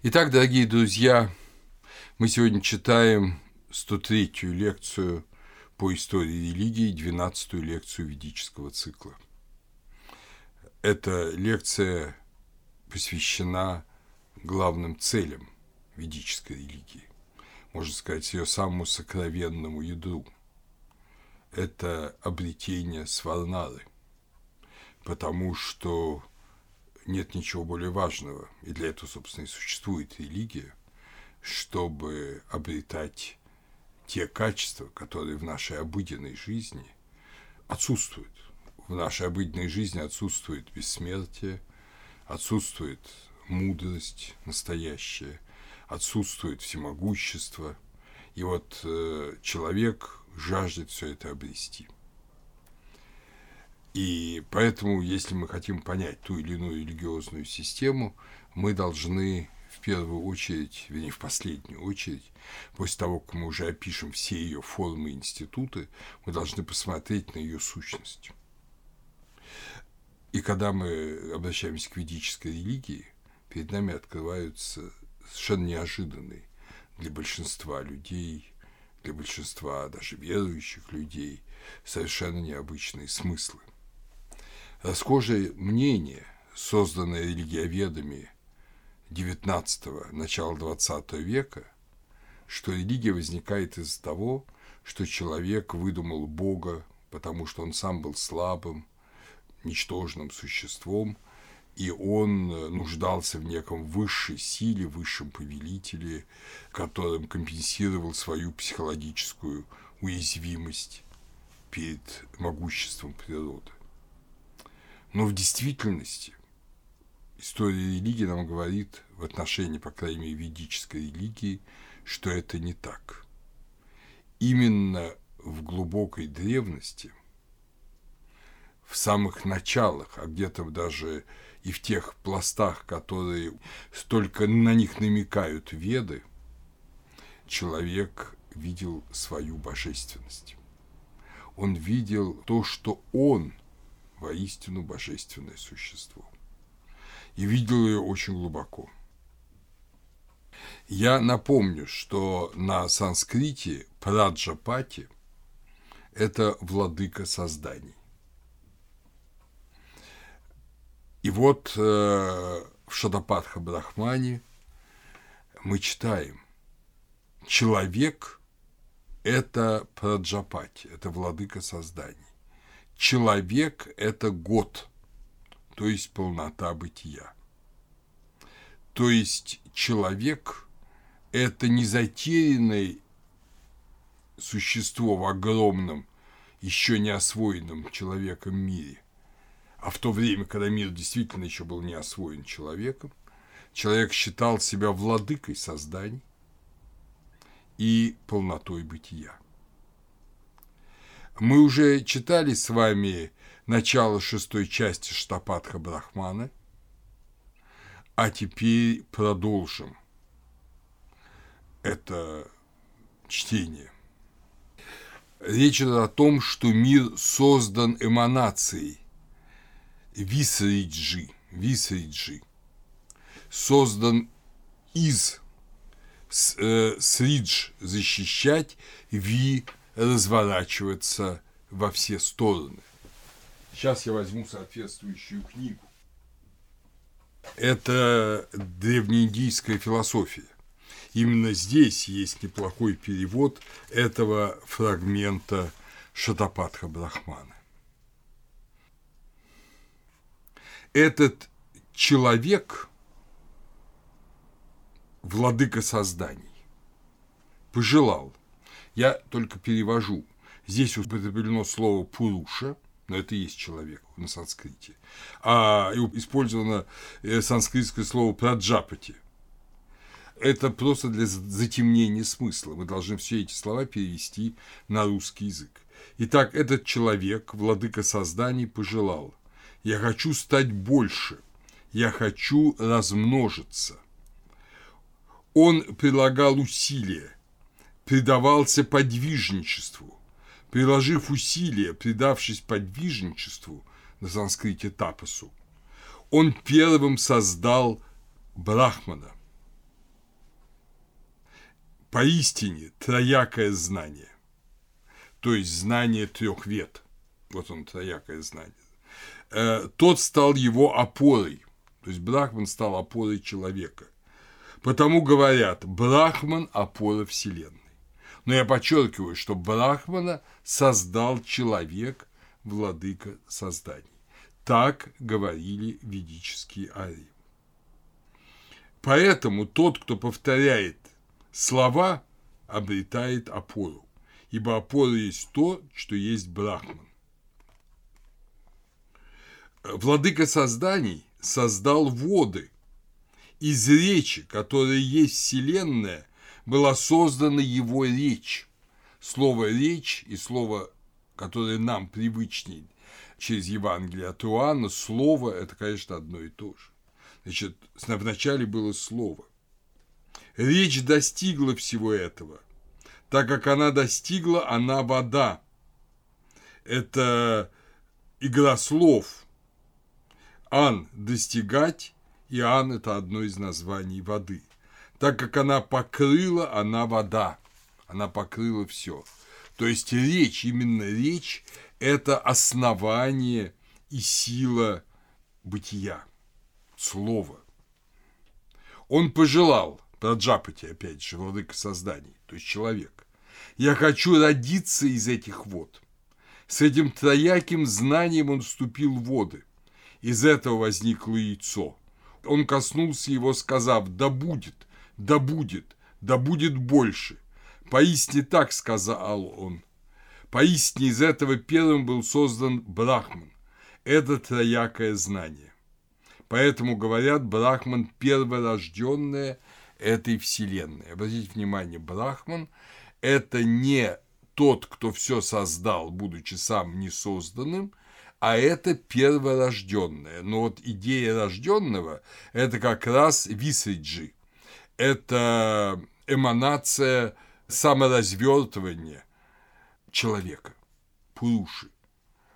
Итак, дорогие друзья, мы сегодня читаем 103-ю лекцию по истории религии, 12-ю лекцию ведического цикла. Эта лекция посвящена главным целям ведической религии, можно сказать, ее самому сокровенному ядру. Это обретение сварнары, потому что нет ничего более важного, и для этого, собственно, и существует религия, чтобы обретать те качества, которые в нашей обыденной жизни отсутствуют. В нашей обыденной жизни отсутствует бессмертие, отсутствует мудрость настоящая, отсутствует всемогущество. И вот э, человек жаждет все это обрести – и поэтому, если мы хотим понять ту или иную религиозную систему, мы должны в первую очередь, вернее, в последнюю очередь, после того, как мы уже опишем все ее формы и институты, мы должны посмотреть на ее сущность. И когда мы обращаемся к ведической религии, перед нами открываются совершенно неожиданные для большинства людей, для большинства даже верующих людей, совершенно необычные смыслы – Расхожее мнение, созданное религиоведами XIX – начала XX века, что религия возникает из-за того, что человек выдумал Бога, потому что он сам был слабым, ничтожным существом, и он нуждался в неком высшей силе, высшем повелителе, которым компенсировал свою психологическую уязвимость перед могуществом природы. Но в действительности история религии нам говорит в отношении, по крайней мере, ведической религии, что это не так. Именно в глубокой древности, в самых началах, а где-то даже и в тех пластах, которые столько на них намекают веды, человек видел свою божественность. Он видел то, что он – воистину божественное существо. И видел ее очень глубоко. Я напомню, что на санскрите Праджапати – это владыка созданий. И вот э, в Шадападха Брахмане мы читаем «Человек – это Праджапати, это владыка созданий человек – это год, то есть полнота бытия. То есть человек – это не затерянное существо в огромном, еще не освоенном человеком мире, а в то время, когда мир действительно еще был не освоен человеком, человек считал себя владыкой созданий и полнотой бытия. Мы уже читали с вами начало шестой части Штапатха Брахмана, а теперь продолжим. Это чтение. Речь идет о том, что мир создан эманацией. Висриджи, Висриджи, создан из э, Сридж защищать, Ви разворачиваться во все стороны. Сейчас я возьму соответствующую книгу. Это древнеиндийская философия. Именно здесь есть неплохой перевод этого фрагмента Шатапатха Брахмана. Этот человек, владыка созданий, пожелал я только перевожу. Здесь употреблено слово «пуруша», но это и есть человек на санскрите. А использовано э, санскритское слово «праджапати». Это просто для затемнения смысла. Мы должны все эти слова перевести на русский язык. Итак, этот человек, владыка созданий, пожелал. Я хочу стать больше. Я хочу размножиться. Он прилагал усилия предавался подвижничеству. Приложив усилия, предавшись подвижничеству, на санскрите тапасу, он первым создал Брахмана, поистине троякое знание, то есть знание трех вет, вот он троякое знание, э, тот стал его опорой, то есть Брахман стал опорой человека. Потому говорят, Брахман – опора Вселенной. Но я подчеркиваю, что Брахмана создал человек, владыка созданий. Так говорили ведические арии. Поэтому тот, кто повторяет слова, обретает опору, ибо опора есть то, что есть Брахман. Владыка созданий создал воды. Из речи, которая есть Вселенная, была создана его речь. Слово «речь» и слово, которое нам привычнее через Евангелие от Иоанна, слово – это, конечно, одно и то же. Значит, вначале было слово. Речь достигла всего этого. Так как она достигла, она вода. Это игра слов. Ан – достигать, и Ан – это одно из названий воды. Так как она покрыла, она вода. Она покрыла все. То есть речь, именно речь – это основание и сила бытия слово. Он пожелал, Праджапати, опять же, владыка созданий, то есть человек, я хочу родиться из этих вод. С этим трояким знанием он вступил в воды. Из этого возникло яйцо. Он коснулся его, сказав, да будет, да будет, да будет больше. Поистине так сказал он. Поистине из этого первым был создан Брахман. Это троякое знание. Поэтому говорят, Брахман – перворожденное этой вселенной. Обратите внимание, Брахман – это не тот, кто все создал, будучи сам несозданным, а это перворожденное. Но вот идея рожденного – это как раз висриджи. Это эманация саморазвертывания человека, Пуруши,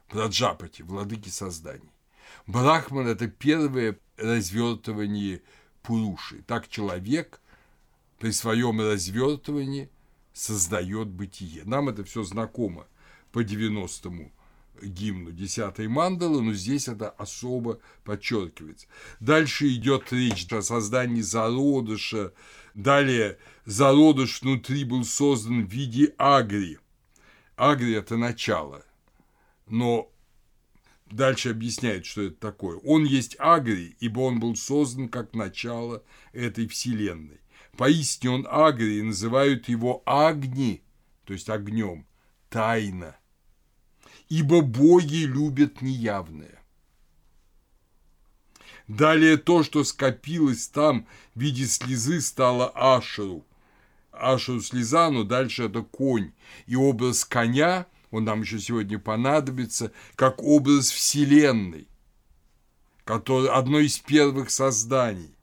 Праджапати, владыки созданий. Брахман – это первое развертывание Пуруши. Так человек при своем развертывании создает бытие. Нам это все знакомо по 90-му гимну 10 мандалы, но здесь это особо подчеркивается. Дальше идет речь о создании зародыша. Далее зародыш внутри был создан в виде агри. Агри – это начало. Но дальше объясняет, что это такое. Он есть Агри, ибо он был создан как начало этой вселенной. Поистине он Агри, называют его Агни, то есть огнем, тайна. Ибо боги любят неявное. Далее то, что скопилось там в виде слезы, стало Ашеру. Ашеру слеза, но дальше это конь. И образ коня он нам еще сегодня понадобится, как образ Вселенной, который одно из первых созданий.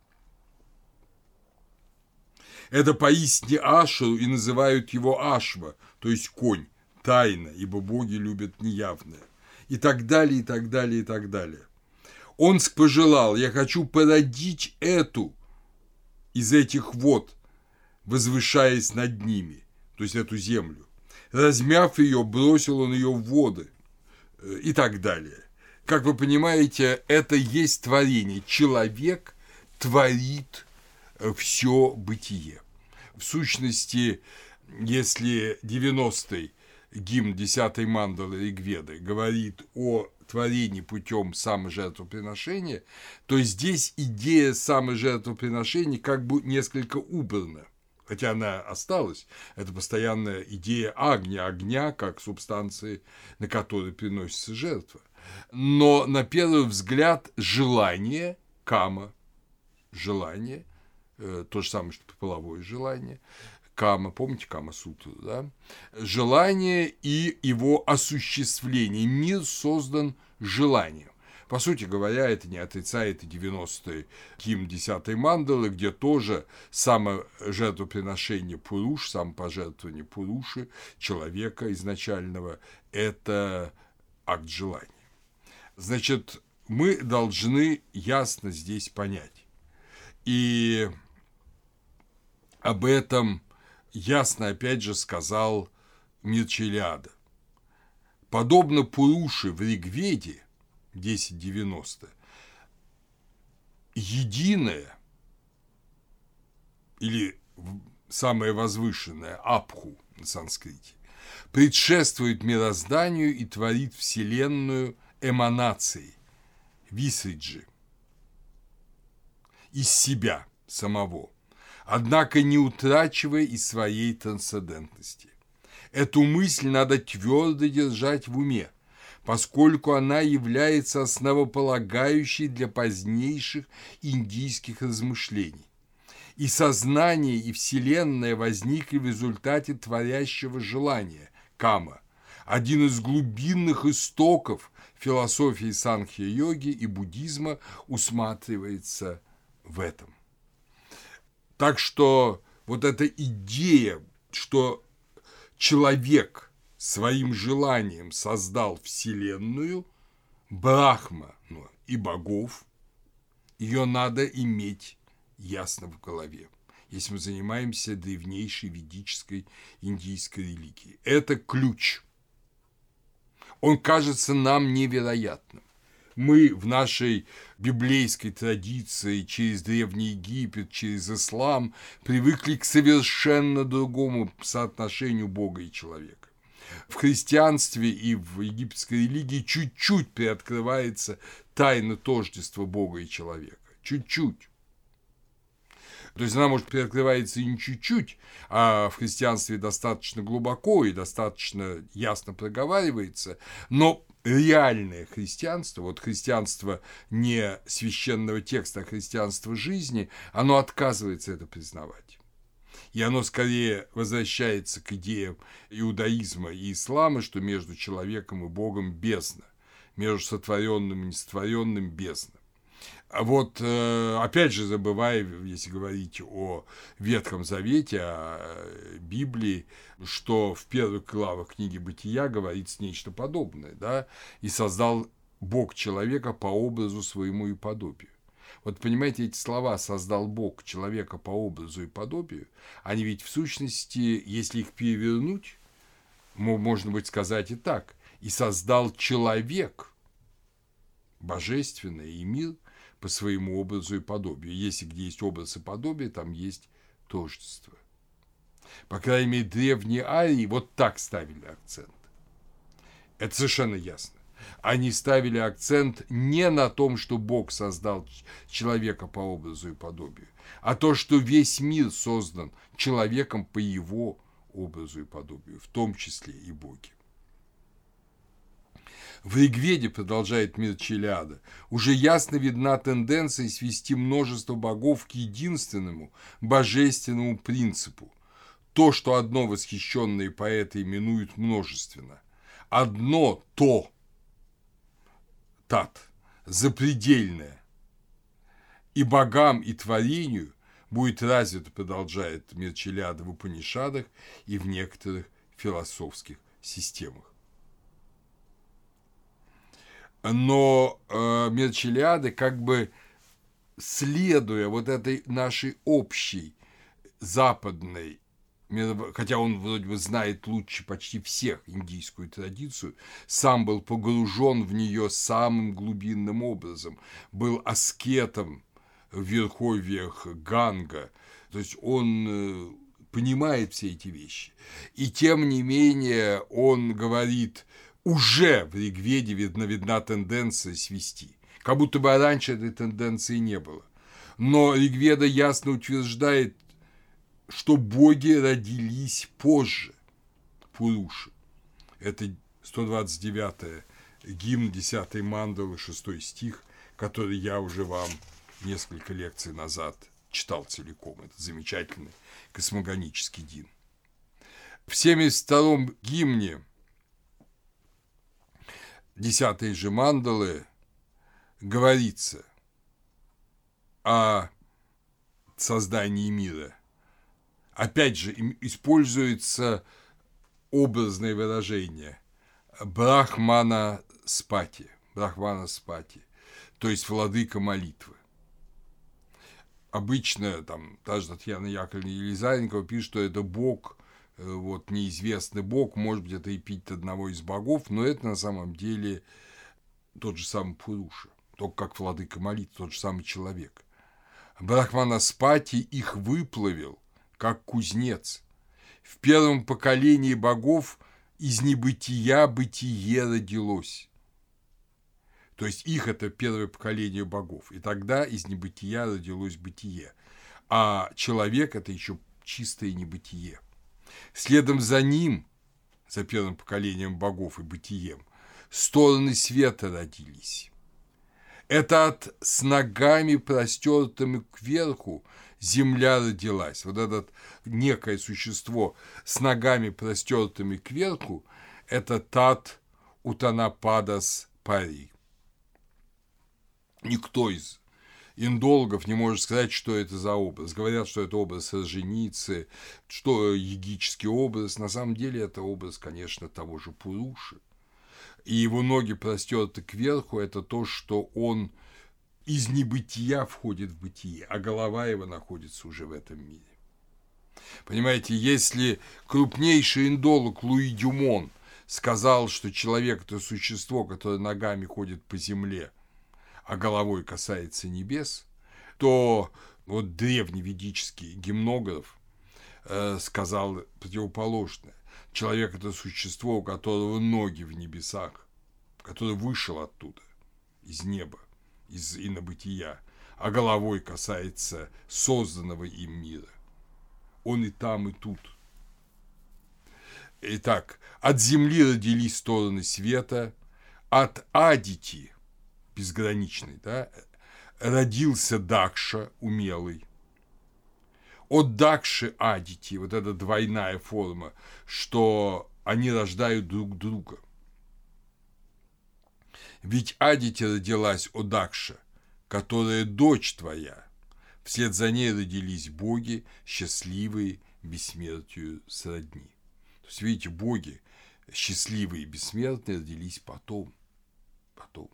Это поистине Ашеру и называют его Ашва, то есть конь, тайна, ибо боги любят неявное. И так далее, и так далее, и так далее. Он пожелал, я хочу породить эту из этих вод, возвышаясь над ними, то есть эту землю. Размяв ее, бросил он ее в воды э, и так далее. Как вы понимаете, это есть творение. Человек творит э, все бытие. В сущности, если 90-й гимн 10-й мандалы Ригведы говорит о творении путем саможертвоприношения, то здесь идея саможертвоприношения как бы несколько убрана хотя она осталась, это постоянная идея огня, огня как субстанции, на которой приносится жертва. Но на первый взгляд желание, кама, желание, э, то же самое, что половое желание, кама, помните кама сутру, да? Желание и его осуществление. Мир создан желанием. По сути говоря, это не отрицает и 90-й гимн 10-й мандалы, где тоже саможертвоприношение Пуруш, самопожертвование Пуруши, человека изначального, это акт желания. Значит, мы должны ясно здесь понять. И об этом ясно опять же сказал Мирчелиада. Подобно Пуруши в Ригведе 10.90, единое или самое возвышенное, апху на санскрите, предшествует мирозданию и творит Вселенную эманацией, висриджи, из себя самого, однако не утрачивая и своей трансцендентности. Эту мысль надо твердо держать в уме, поскольку она является основополагающей для позднейших индийских размышлений. И сознание, и Вселенная возникли в результате творящего желания – кама, один из глубинных истоков философии санхья-йоги и буддизма усматривается в этом. Так что вот эта идея, что человек своим желанием создал Вселенную, Брахма ну, и богов, ее надо иметь ясно в голове, если мы занимаемся древнейшей ведической индийской религией. Это ключ. Он кажется нам невероятным мы в нашей библейской традиции через Древний Египет, через ислам привыкли к совершенно другому соотношению Бога и человека. В христианстве и в египетской религии чуть-чуть приоткрывается тайна тождества Бога и человека. Чуть-чуть. То есть она, может, приоткрывается и не чуть-чуть, а в христианстве достаточно глубоко и достаточно ясно проговаривается, но реальное христианство, вот христианство не священного текста, а христианство жизни, оно отказывается это признавать. И оно скорее возвращается к идеям иудаизма и ислама, что между человеком и Богом бездна, между сотворенным и несотворенным бездна. А вот, э, опять же, забывая, если говорить о Ветхом Завете, о Библии, что в первых главах книги Бытия говорится нечто подобное, да, и создал Бог человека по образу своему и подобию. Вот понимаете, эти слова «создал Бог человека по образу и подобию», они ведь в сущности, если их перевернуть, можно быть сказать и так, и создал человек, божественное и мир – по своему образу и подобию. Если где есть образ и подобие, там есть тождество. По крайней мере, древние арии вот так ставили акцент. Это совершенно ясно. Они ставили акцент не на том, что Бог создал человека по образу и подобию, а то, что весь мир создан человеком по его образу и подобию, в том числе и боги. В Ригведе, продолжает мир Челяда, уже ясно видна тенденция свести множество богов к единственному божественному принципу. То, что одно восхищенные поэты именуют множественно. Одно то, тат, запредельное. И богам, и творению будет развито, продолжает Мирчеляда в Упанишадах и в некоторых философских системах но э, Мерчелиады как бы следуя вот этой нашей общей западной хотя он вроде бы знает лучше почти всех индийскую традицию, сам был погружен в нее самым глубинным образом, был аскетом в верховьях Ганга, то есть он э, понимает все эти вещи. И тем не менее он говорит, уже в Ригведе видна, видна тенденция свести. Как будто бы раньше этой тенденции не было. Но Ригведа ясно утверждает, что боги родились позже Пуруши. Это 129 гимн 10 мандалы, 6 стих, который я уже вам несколько лекций назад читал целиком. Это замечательный космогонический гимн. В 72-м гимне десятой же мандалы говорится о создании мира. Опять же, используется образное выражение Брахмана Спати, Брахмана Спати, то есть владыка молитвы. обычно там даже Татьяна Яковлевна Елизаренкова пишет, что это бог, вот неизвестный бог, может быть, это эпитет одного из богов, но это на самом деле тот же самый Пуруша, только как владыка молитв, тот же самый человек. Брахманаспати их выплавил, как кузнец. В первом поколении богов из небытия бытие родилось. То есть их это первое поколение богов. И тогда из небытия родилось бытие. А человек это еще чистое небытие. Следом за ним, за первым поколением богов и бытием, стороны света родились. Это от с ногами простертыми кверху земля родилась. Вот это некое существо с ногами простертыми кверху – это тат утанападас пари. Никто из индологов не может сказать, что это за образ. Говорят, что это образ Роженицы, что егический образ. На самом деле это образ, конечно, того же Пуруши. И его ноги простерты кверху – это то, что он из небытия входит в бытие, а голова его находится уже в этом мире. Понимаете, если крупнейший индолог Луи Дюмон сказал, что человек – это существо, которое ногами ходит по земле – а головой касается небес, то вот древний ведический гимнограф э, сказал противоположное. Человек – это существо, у которого ноги в небесах, который вышел оттуда, из неба, из инобытия, а головой касается созданного им мира. Он и там, и тут. Итак, от земли родились стороны света, от Адити – безграничный, да, родился Дакша умелый. От Дакши Адити, вот эта двойная форма, что они рождают друг друга. Ведь Адити родилась от Дакша, которая дочь твоя. Вслед за ней родились боги, счастливые, бессмертию сродни. То есть, видите, боги, счастливые и бессмертные, родились потом. Потом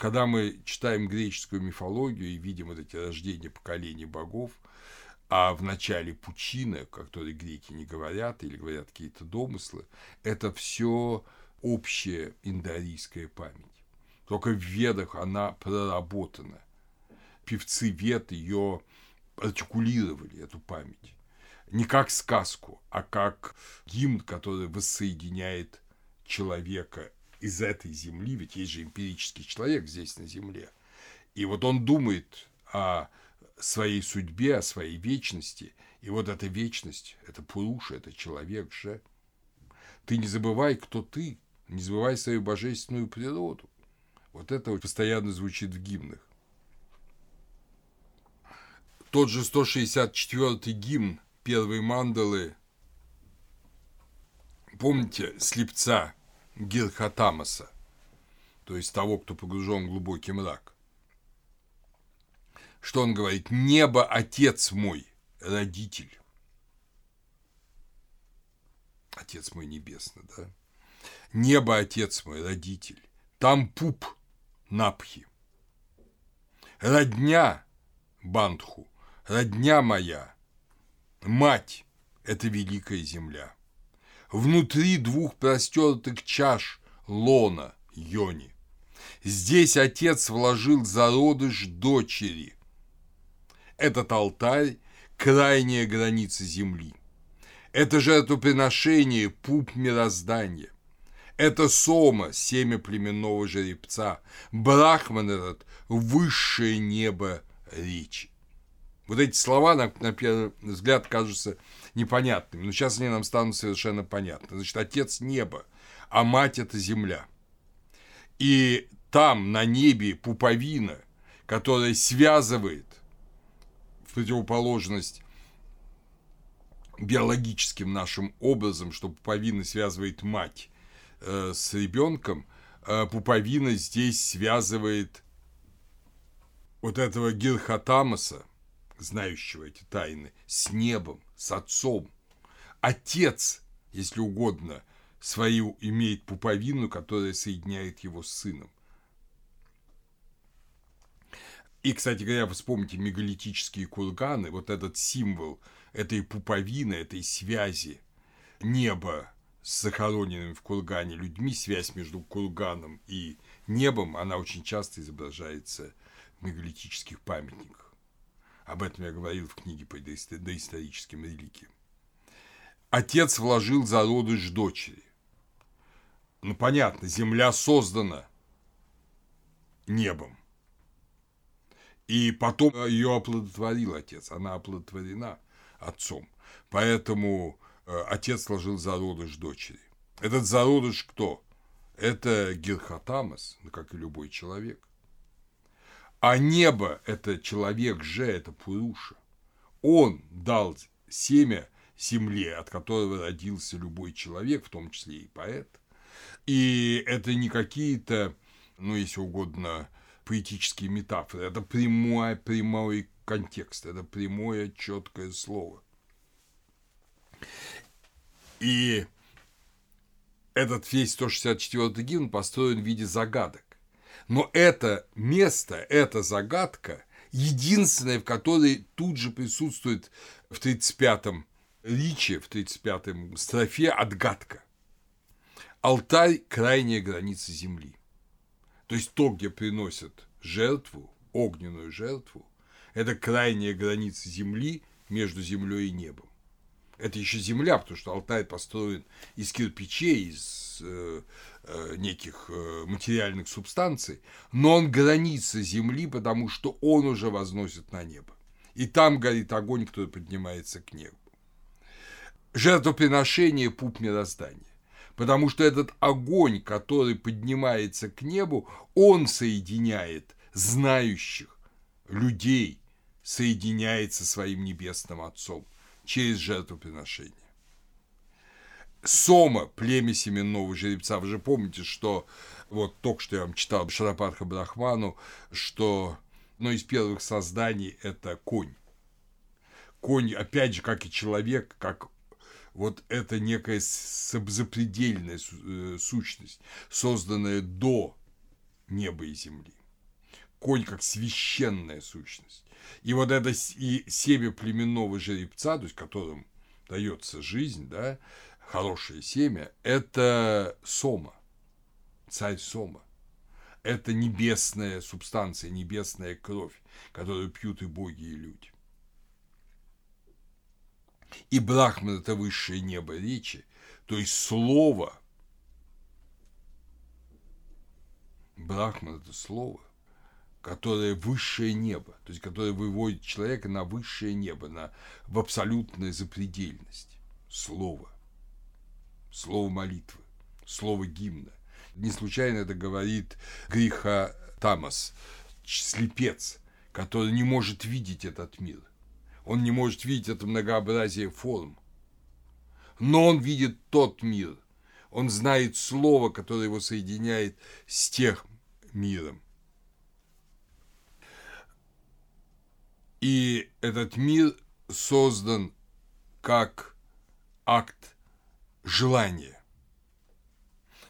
когда мы читаем греческую мифологию и видим вот эти рождения поколений богов, а в начале пучины, о которой греки не говорят или говорят какие-то домыслы, это все общая индорийская память. Только в ведах она проработана. Певцы вед ее артикулировали, эту память. Не как сказку, а как гимн, который воссоединяет человека из этой земли, ведь есть же эмпирический человек здесь на земле, и вот он думает о своей судьбе, о своей вечности, и вот эта вечность, это Пуруша, это человек же. Ты не забывай, кто ты, не забывай свою божественную природу. Вот это постоянно звучит в гимнах. Тот же 164-й гимн первой мандалы, помните, слепца, Гирхатамаса, то есть того, кто погружен в глубокий мрак. Что он говорит? «Небо, Отец мой, родитель». Отец мой небесный, да? Небо, Отец мой, родитель. Там пуп Напхи. Родня Бандху, родня моя, мать – это великая земля внутри двух простертых чаш лона Йони. Здесь отец вложил зародыш дочери. Этот алтарь – крайняя граница земли. Это жертвоприношение – пуп мироздания. Это сома – семя племенного жеребца. Брахман этот – высшее небо речи. Вот эти слова, на, на первый взгляд, кажутся непонятными, но сейчас они нам станут совершенно понятны. Значит, отец – небо, а мать – это земля. И там, на небе, пуповина, которая связывает в противоположность биологическим нашим образом, что пуповина связывает мать э, с ребенком, э, пуповина здесь связывает вот этого Гирхатамаса, знающего эти тайны, с небом, с отцом. Отец, если угодно, свою имеет пуповину, которая соединяет его с сыном. И, кстати говоря, вспомните мегалитические курганы, вот этот символ этой пуповины, этой связи неба с захороненными в кургане людьми, связь между курганом и небом, она очень часто изображается в мегалитических памятниках. Об этом я говорил в книге по доисторическим реликиям. Отец вложил зародыш дочери. Ну, понятно, земля создана небом. И потом ее оплодотворил отец, она оплодотворена отцом. Поэтому э, отец сложил зародыш дочери. Этот зародыш кто? Это Герхотамас, ну, как и любой человек. А небо – это человек же, это Пуруша. Он дал семя земле, от которого родился любой человек, в том числе и поэт. И это не какие-то, ну, если угодно, поэтические метафоры. Это прямой, прямой контекст, это прямое четкое слово. И этот весь 164 гимн построен в виде загадок. Но это место, эта загадка, единственное, в которой тут же присутствует в 35-м Ричи, в 35-м строфе отгадка. Алтарь – крайняя граница земли. То есть то, где приносят жертву, огненную жертву, это крайняя граница земли между землей и небом. Это еще земля, потому что алтарь построен из кирпичей, из э, неких э, материальных субстанций, но он граница земли, потому что он уже возносит на небо. И там горит огонь, который поднимается к небу. Жертвоприношение – пуп мироздания потому что этот огонь, который поднимается к небу, он соединяет знающих людей, соединяет со своим небесным Отцом через жертвоприношение. Сома, племя семенного жеребца. Вы же помните, что вот только что я вам читал Шарапарха Брахману, что одно из первых созданий – это конь. Конь, опять же, как и человек, как вот это некая запредельная э, сущность, созданная до неба и земли. Конь как священная сущность. И вот это и семя племенного жеребца, то есть которым дается жизнь, да, хорошее семя, это сома, царь сома. Это небесная субстанция, небесная кровь, которую пьют и боги, и люди. И Брахман – это высшее небо речи, то есть слово. Брахман – это слово, которое высшее небо, то есть которое выводит человека на высшее небо, на, в абсолютную запредельность. Слово. Слово молитвы, слово гимна. Не случайно это говорит Гриха Тамас, слепец, который не может видеть этот мир он не может видеть это многообразие форм. Но он видит тот мир. Он знает слово, которое его соединяет с тех миром. И этот мир создан как акт желания.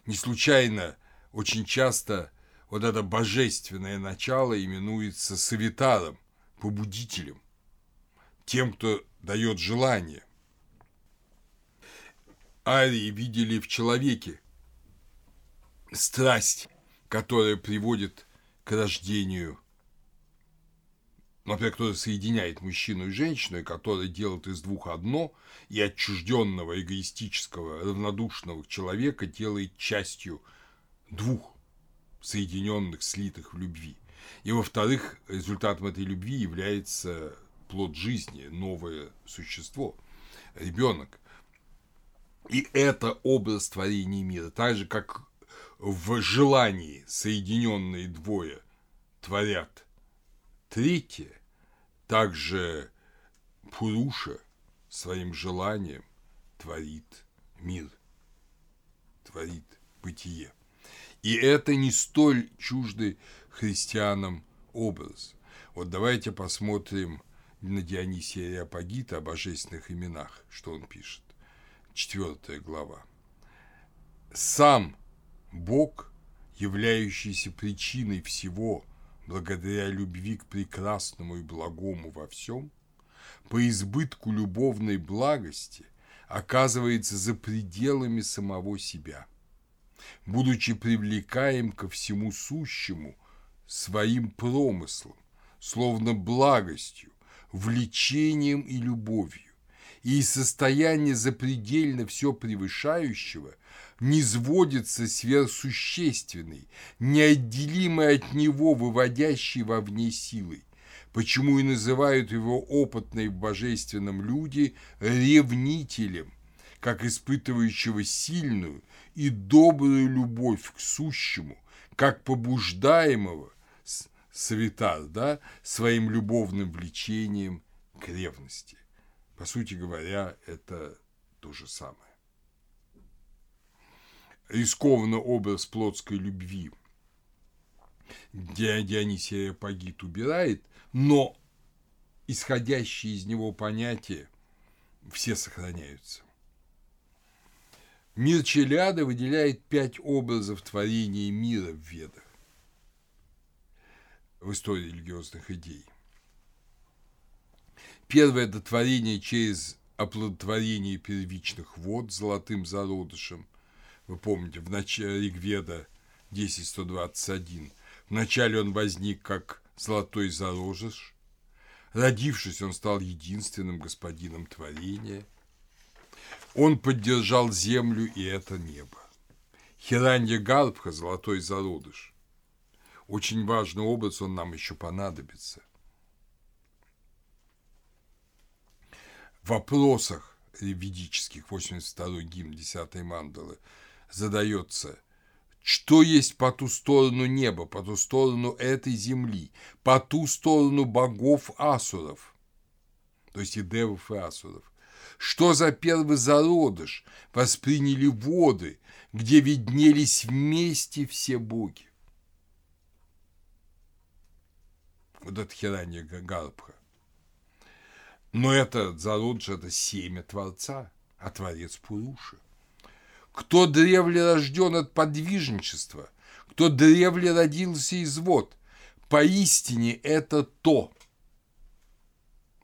Не случайно очень часто вот это божественное начало именуется савитаром, побудителем тем, кто дает желание. Арии видели в человеке страсть, которая приводит к рождению, например, которая соединяет мужчину и женщину, и которая делает из двух одно, и отчужденного, эгоистического, равнодушного человека делает частью двух соединенных, слитых в любви. И, во-вторых, результатом этой любви является плод жизни, новое существо, ребенок. И это образ творения мира, так же, как в желании соединенные двое творят третье, также Пуруша своим желанием творит мир, творит бытие. И это не столь чуждый христианам образ. Вот давайте посмотрим на Дионисия Ареопагита о божественных именах, что он пишет. Четвертая глава. «Сам Бог, являющийся причиной всего благодаря любви к прекрасному и благому во всем, по избытку любовной благости оказывается за пределами самого себя, будучи привлекаем ко всему сущему своим промыслом, словно благостью, влечением и любовью, и из состояния запредельно все превышающего не сводится сверхсущественной, неотделимой от него, выводящей вовне силой, почему и называют его опытные в божественном люди ревнителем, как испытывающего сильную и добрую любовь к сущему, как побуждаемого святар, да, своим любовным влечением к ревности. По сути говоря, это то же самое. Рискованный образ плотской любви Дионисия Пагит убирает, но исходящие из него понятия все сохраняются. Мир Челяда выделяет пять образов творения мира в Ведах в истории религиозных идей. Первое – это творение через оплодотворение первичных вод золотым зародышем. Вы помните, в начале Ригведа 10.121. Вначале он возник как золотой зародыш. Родившись, он стал единственным господином творения. Он поддержал землю и это небо. Хиранья Гарбха – золотой зародыш. Очень важный образ, он нам еще понадобится. В вопросах ведических 82-й гимн 10 мандалы задается что есть по ту сторону неба, по ту сторону этой земли, по ту сторону богов асуров, то есть и девов и асуров. Что за первый зародыш восприняли воды, где виднелись вместе все боги? вот это Хиранья Гарбха. Но это Заруджа – это семя Творца, а Творец Пуруши. Кто древле рожден от подвижничества, кто древле родился из вод, поистине это то.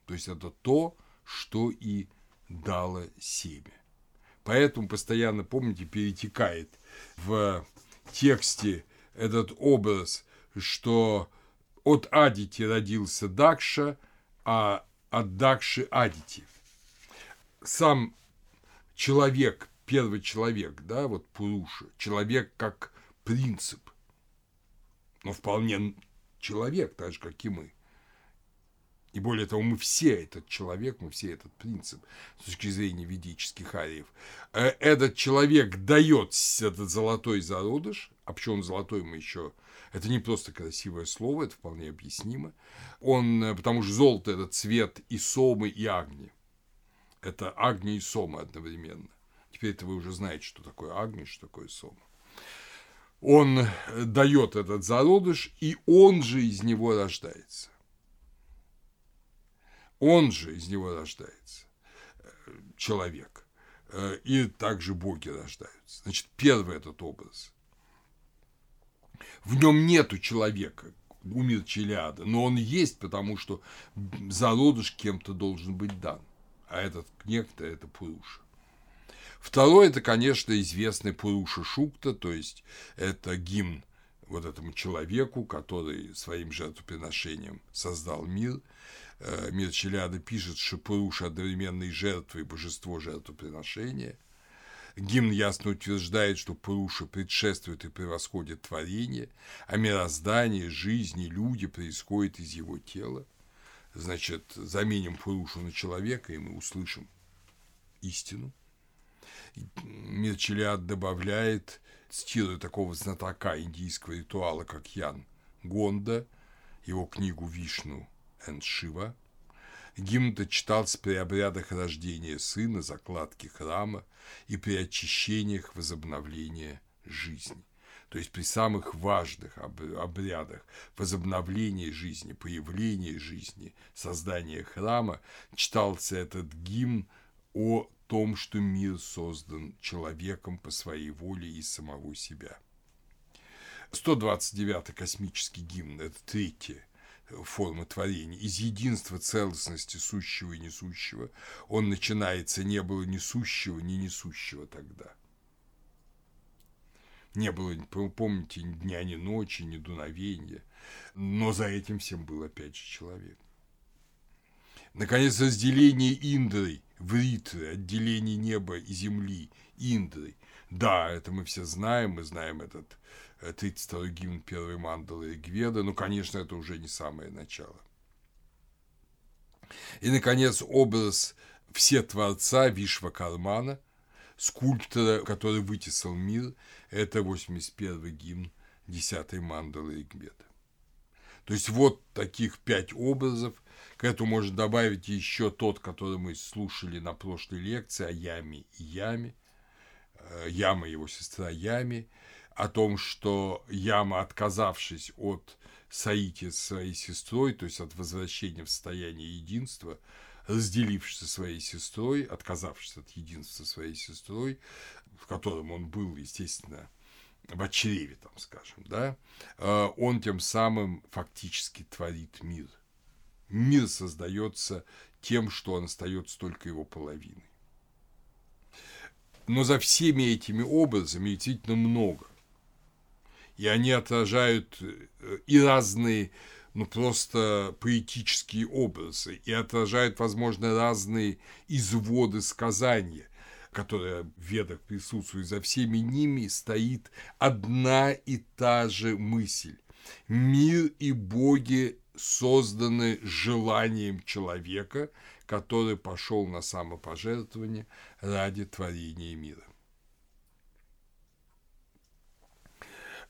То есть это то, что и дало семя. Поэтому постоянно, помните, перетекает в тексте этот образ, что от Адити родился Дакша, а от Дакши Адити. Сам человек, первый человек, да, вот Пуруша, человек как принцип, но вполне человек, так же, как и мы. И более того, мы все этот человек, мы все этот принцип с точки зрения ведических ариев. Э, этот человек дает этот золотой зародыш, а почему он золотой, мы еще это не просто красивое слово, это вполне объяснимо. Он, э, потому что золото – это цвет и сомы, и агни. Это агни и сома одновременно. Теперь это вы уже знаете, что такое агни, что такое сома. Он э, дает этот зародыш, и он же из него рождается. Он же из него рождается э, человек. И также боги рождаются. Значит, первый этот образ – в нем нету человека, умер Челиада, но он есть, потому что зародыш кем-то должен быть дан. А этот некто – это Пуруша. Второе – это, конечно, известный Пуруша Шукта, то есть это гимн вот этому человеку, который своим жертвоприношением создал мир. Э, мир Челиада пишет, что Пуруша одновременно и жертва, божество жертвоприношения – Гимн ясно утверждает, что Пуруша предшествует и превосходит творение, а мироздание, жизнь люди происходят из его тела. Значит, заменим Пурушу на человека, и мы услышим истину. Мирчелиад добавляет, цитируя такого знатока индийского ритуала, как Ян Гонда, его книгу «Вишну энд Шива», Гимн-то читался при обрядах рождения сына, закладки храма и при очищениях возобновления жизни. То есть при самых важных обрядах возобновления жизни, появления жизни, создания храма читался этот гимн о том, что мир создан человеком по своей воле и самого себя. 129-й космический гимн – это третья форма творения. Из единства целостности сущего и несущего он начинается «не было несущего, ни несущего тогда». Не было, помните, ни дня, ни ночи, ни дуновения. Но за этим всем был опять же человек. Наконец, разделение Индры в Ритры, отделение неба и земли Индры. Да, это мы все знаем, мы знаем этот 32-й гимн первой мандалы Гведа, но, конечно, это уже не самое начало. И, наконец, образ все творца Вишва Кармана, скульптора, который вытесал мир, это 81-й гимн 10-й мандалы Игведа. То есть вот таких пять образов. К этому можно добавить еще тот, который мы слушали на прошлой лекции о Яме и Яме. Э, Яма его сестра Ями, о том, что Яма, отказавшись от Саити с своей сестрой, то есть от возвращения в состояние единства, разделившись со своей сестрой, отказавшись от единства со своей сестрой, в котором он был, естественно, в чреве, там, скажем, да, э, он тем самым фактически творит мир. Мир создается тем, что он остается только его половиной. Но за всеми этими образами действительно много. И они отражают э, и разные, ну просто поэтические образы, и отражают, возможно, разные изводы сказания – которая в ведах присутствует, за всеми ними стоит одна и та же мысль. Мир и боги созданы желанием человека, который пошел на самопожертвование ради творения мира.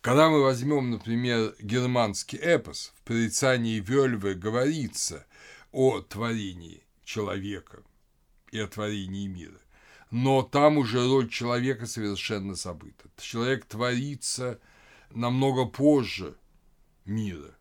Когда мы возьмем, например, германский эпос, в прорицании Вельвы говорится о творении человека и о творении мира но там уже роль человека совершенно забыта. Человек творится намного позже мира,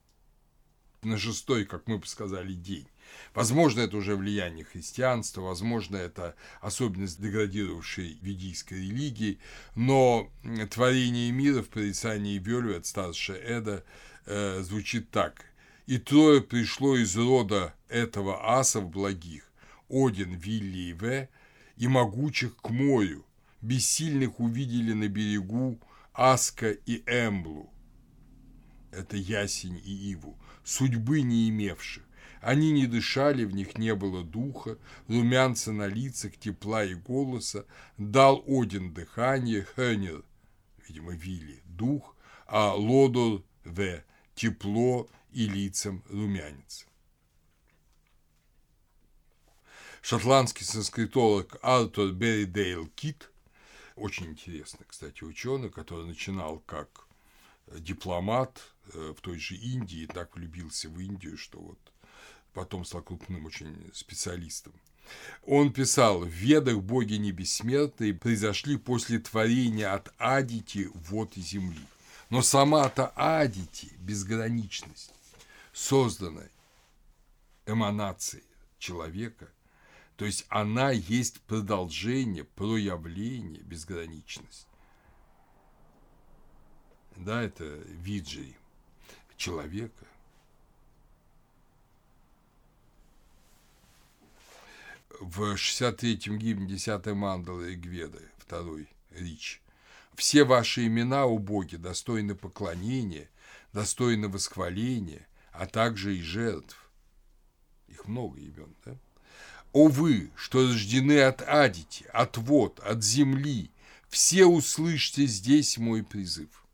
на шестой, как мы бы сказали, день. Возможно, это уже влияние христианства, возможно, это особенность деградировавшей ведийской религии, но творение мира в порицании Бёлю от старшего Эда э, звучит так. «И трое пришло из рода этого асов благих, Один, Вилли и В, и могучих к морю, бессильных увидели на берегу Аска и Эмблу, это ясень и иву, судьбы не имевших. Они не дышали, в них не было духа, румянца на лицах, тепла и голоса, дал Один дыхание, Хенер, видимо, Вилли, дух, а Лодор, В, тепло и лицам румянец шотландский санскритолог Артур Берридейл Кит, очень интересный, кстати, ученый, который начинал как дипломат в той же Индии, так влюбился в Индию, что вот потом стал крупным очень специалистом. Он писал, в ведах боги не бессмертные произошли после творения от Адити вод и земли. Но сама-то Адити, безграничность, созданная эманацией человека, то есть она есть продолжение, проявление, безграничность. Да, это виджей человека. В 63-м гимне 10 мандалы Игведы, второй рич. Все ваши имена, у боги, достойны поклонения, достойны восхваления, а также и жертв. Их много имен, да? О вы, что рождены от Адити, от вод, от земли, все услышьте здесь мой призыв.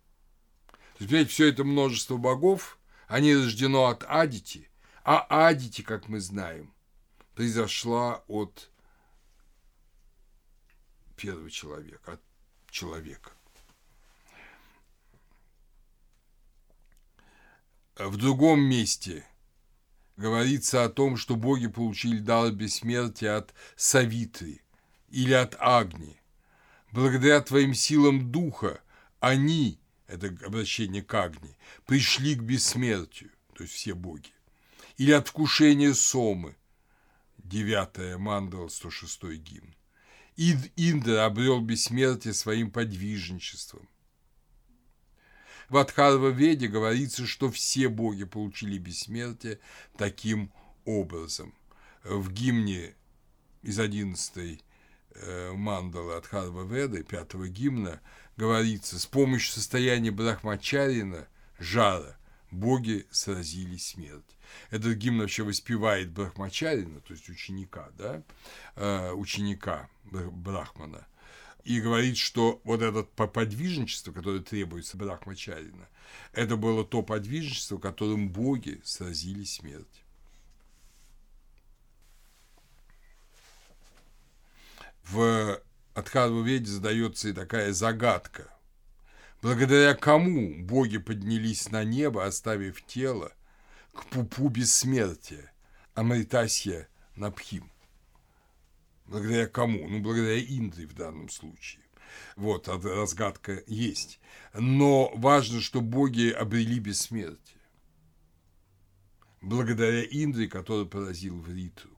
Теперь все это множество богов, они рождено от Адити, а Адити, как мы знаем, произошла от первого человека, от человека. В другом месте – говорится о том, что боги получили дар бессмертия от Савитры или от Агни. Благодаря твоим силам духа они, это обращение к Агни, пришли к бессмертию, то есть все боги. Или от вкушения Сомы, 9 мандала, 106 гимн. Ид Индра обрел бессмертие своим подвижничеством. В Адхарва Веде говорится, что все боги получили бессмертие таким образом. В гимне из 11 э, мандалы Адхарва Веды, пятого гимна, говорится, с помощью состояния Брахмачарина, жара, боги сразили смерть. Этот гимн вообще воспевает Брахмачарина, то есть ученика, да, э, ученика Брахмана, и говорит, что вот это подвижничество, которое требуется Брахмачарина, это было то подвижничество, которым боги сразили смерть. В Адхарву Веде задается и такая загадка. Благодаря кому боги поднялись на небо, оставив тело к пупу бессмертия, Амритасья Напхим? Благодаря кому? Ну, благодаря Индре в данном случае. Вот, разгадка есть. Но важно, что боги обрели бессмертие. Благодаря Индре, который поразил в Риту.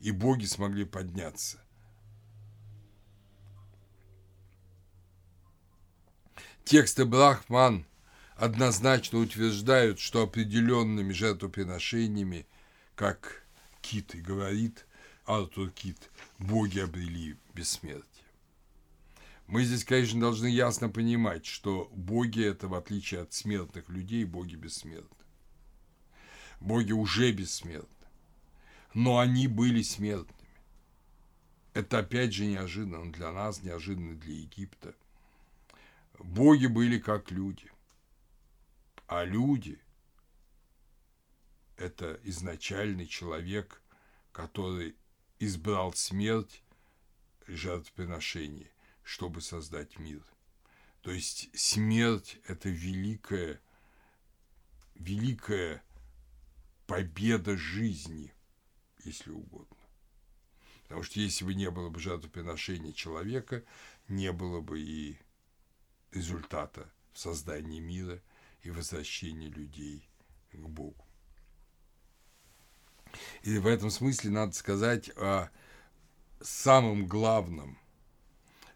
И боги смогли подняться. Тексты Брахман однозначно утверждают, что определенными жертвоприношениями, как Кит и говорит, Артур Кит, боги обрели бессмертие. Мы здесь, конечно, должны ясно понимать, что боги – это, в отличие от смертных людей, боги бессмертны. Боги уже бессмертны, но они были смертными. Это опять же неожиданно для нас, неожиданно для Египта. Боги были как люди, а люди – это изначальный человек, который избрал смерть и жертвоприношение, чтобы создать мир. То есть смерть – это великая, великая победа жизни, если угодно. Потому что если бы не было бы жертвоприношения человека, не было бы и результата в создании мира и возвращении людей к Богу. И в этом смысле надо сказать о самом главном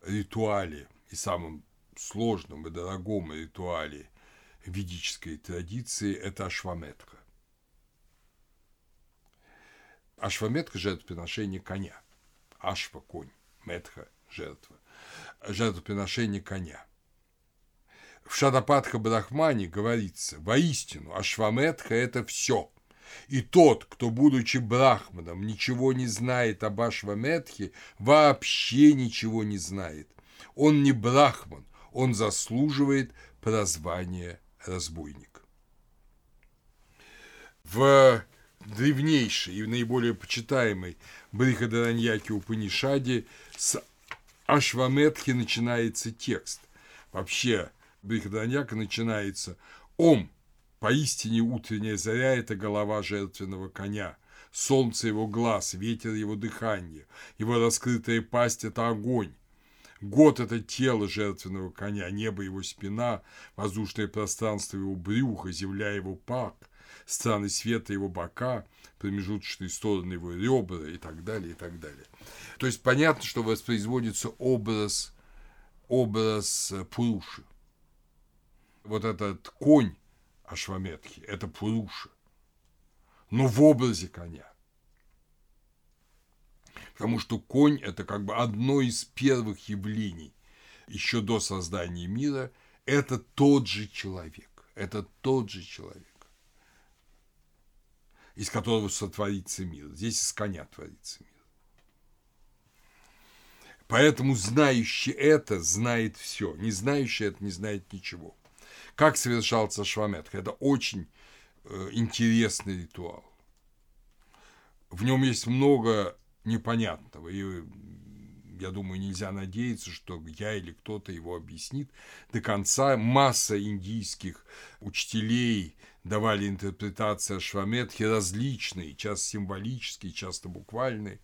ритуале и самом сложном и дорогом ритуале ведической традиции – это ашваметка. Ашваметка – жертвоприношение коня. Ашва – конь, метха – жертва. Жертвоприношение коня – в Шадападха Брахмане говорится, воистину, Ашваметха – это все. И тот, кто, будучи брахманом, ничего не знает об Ашваметхе, вообще ничего не знает. Он не брахман, он заслуживает прозвания разбойник. В древнейшей и наиболее почитаемой Брихадараньяке Упанишаде с Ашваметхи начинается текст. Вообще, Брихаданяка начинается. «Ом, поистине утренняя заря – это голова жертвенного коня, солнце его глаз, ветер его дыхания, его раскрытая пасть – это огонь, Год – это тело жертвенного коня, небо – его спина, воздушное пространство – его брюха, земля – его пак, страны света – его бока, промежуточные стороны – его ребра и так далее, и так далее. То есть понятно, что воспроизводится образ, образ Пуруши – вот этот конь Ашваметхи, это Пуруша, но в образе коня. Потому что конь – это как бы одно из первых явлений еще до создания мира. Это тот же человек. Это тот же человек, из которого сотворится мир. Здесь из коня творится мир. Поэтому знающий это знает все. Не знающий это не знает ничего. Как совершался Шваметха? Это очень э, интересный ритуал. В нем есть много непонятного, и я думаю, нельзя надеяться, что я или кто-то его объяснит до конца. Масса индийских учителей давали интерпретации Шваметхи различные, часто символические, часто буквальные.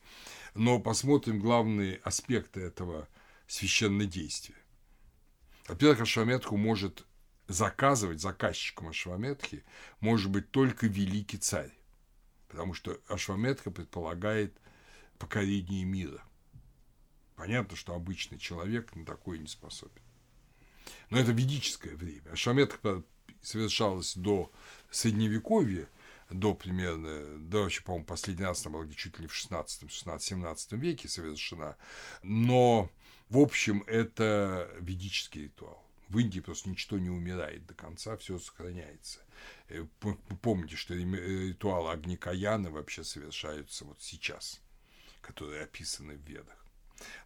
Но посмотрим главные аспекты этого священнодействия. Во-первых, Ашваметху может заказывать заказчиком Ашваметхи может быть только великий царь, потому что Ашваметха предполагает покорение мира. Понятно, что обычный человек на такое не способен. Но это ведическое время. А Шаметха совершалась до Средневековья, до примерно, до вообще, по-моему, последний раз она была чуть ли в 16 16-17 веке совершена. Но, в общем, это ведический ритуал. В Индии просто ничто не умирает до конца, все сохраняется. Э, помните, что ритуалы Агникаяна вообще совершаются вот сейчас, которые описаны в Ведах.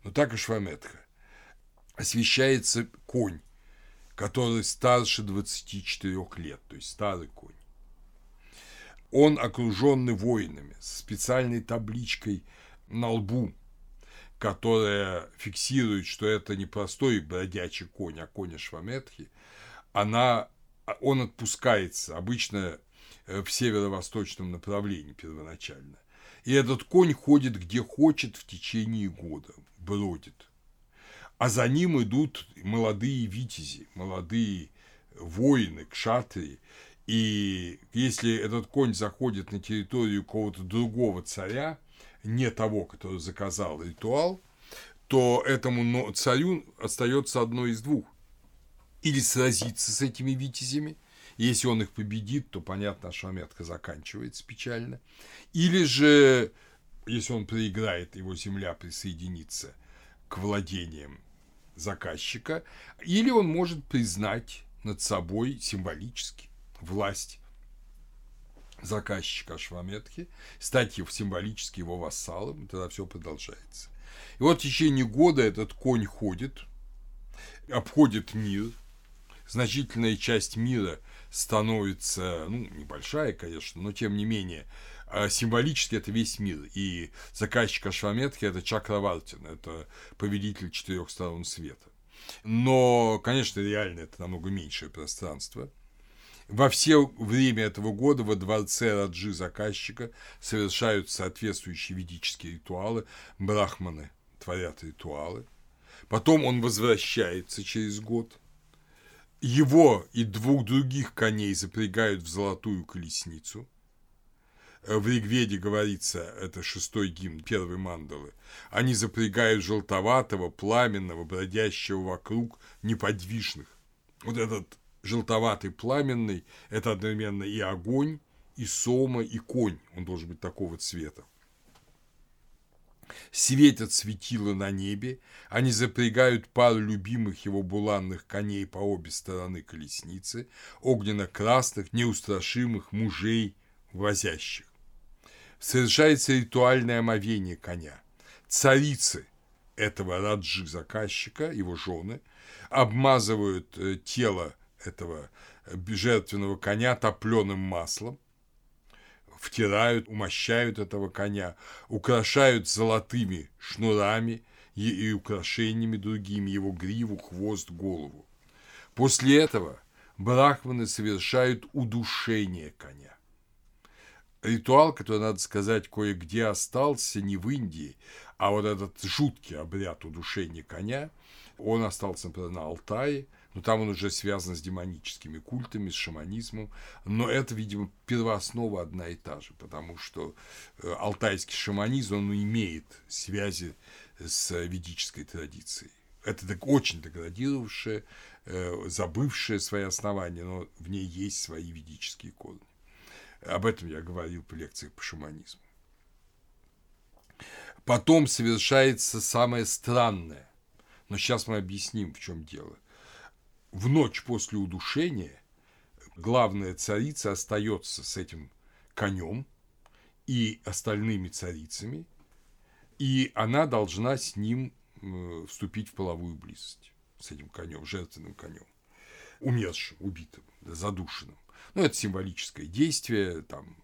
Но так и Шваметха. Освещается конь, который старше 24 лет, то есть старый конь. Он окруженный воинами с специальной табличкой на лбу, которая фиксирует, что это не простой бродячий конь, а конь Ашваметхи, она, он отпускается обычно э, в северо-восточном направлении первоначально. И этот конь ходит где хочет в течение года, бродит. А за ним идут молодые витязи, молодые воины, кшатрии, и если этот конь заходит на территорию какого-то другого царя, не того, который заказал ритуал, то этому царю остается одно из двух. Или сразиться с этими витязями, если он их победит, то, понятно, Ашваметка заканчивается печально. Или же, если он проиграет, его земля присоединится к владениям заказчика, или он может признать над собой символически власть заказчика Ашваметхи, стать его символически его вассалом, и тогда все продолжается. И вот в течение года этот конь ходит, обходит мир, значительная часть мира становится, ну, небольшая, конечно, но тем не менее, а символически это весь мир. И заказчик Ашваметхи – это Чакравартин, это повелитель четырех сторон света. Но, конечно, реально это намного меньшее пространство – во все время этого года во дворце Раджи заказчика совершают соответствующие ведические ритуалы. Брахманы творят ритуалы. Потом он возвращается через год. Его и двух других коней запрягают в золотую колесницу. В Ригведе говорится, это шестой гимн первой мандалы, они запрягают желтоватого, пламенного, бродящего вокруг неподвижных. Вот этот желтоватый, пламенный – это одновременно и огонь, и сома, и конь. Он должен быть такого цвета. Светят светила на небе, они запрягают пару любимых его буланных коней по обе стороны колесницы, огненно-красных, неустрашимых мужей, возящих. Совершается ритуальное омовение коня. Царицы этого раджи заказчика, его жены, обмазывают э, тело этого жертвенного коня топленым маслом, втирают, умощают этого коня, украшают золотыми шнурами и, и украшениями другими его гриву, хвост, голову. После этого брахманы совершают удушение коня. Ритуал, который, надо сказать, кое-где остался не в Индии, а вот этот жуткий обряд удушения коня, он остался, например, на Алтае, но там он уже связан с демоническими культами, с шаманизмом, но это, видимо, первооснова одна и та же, потому что э, алтайский шаманизм, он имеет связи с ведической традицией. Это так очень деградировавшее, э, забывшее свои основания, но в ней есть свои ведические корни. Об этом я говорил по лекциях по шаманизму. Потом совершается самое странное, но сейчас мы объясним, в чем дело в ночь после удушения главная царица остается с этим конем и остальными царицами, и она должна с ним э, вступить в половую близость, с этим конем, жертвенным конем, умершим, убитым, задушенным. Ну, это символическое действие, там,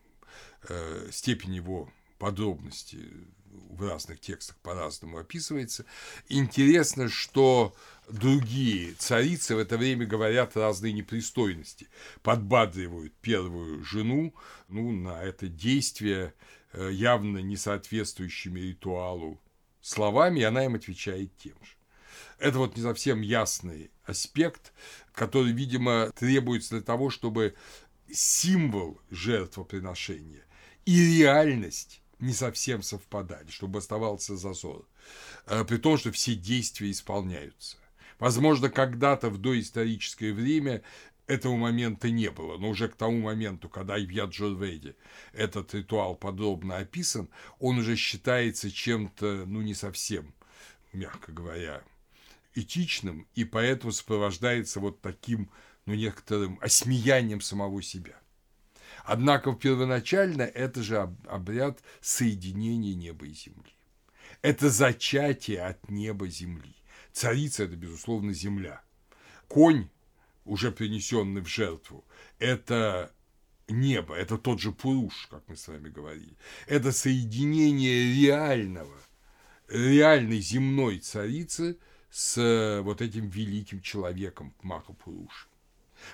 э, степень его подробности в разных текстах по-разному описывается. Интересно, что другие царицы в это время говорят разные непристойности, подбадривают первую жену ну, на это действие, э, явно не соответствующими ритуалу словами, и она им отвечает тем же. Это вот не совсем ясный аспект, который, видимо, требуется для того, чтобы символ жертвоприношения и реальность не совсем совпадали, чтобы оставался зазор. Э, при том, что все действия исполняются. Возможно, когда-то в доисторическое время этого момента не было, но уже к тому моменту, когда в Яджурведе этот ритуал подробно описан, он уже считается чем-то, ну, не совсем, мягко говоря, этичным, и поэтому сопровождается вот таким, ну, некоторым осмеянием самого себя. Однако первоначально это же обряд соединения неба и земли. Это зачатие от неба земли. Царица – это, безусловно, земля. Конь, уже принесенный в жертву, это небо, это тот же Пуруш, как мы с вами говорили. Это соединение реального, реальной земной царицы с вот этим великим человеком Маха Пуруш.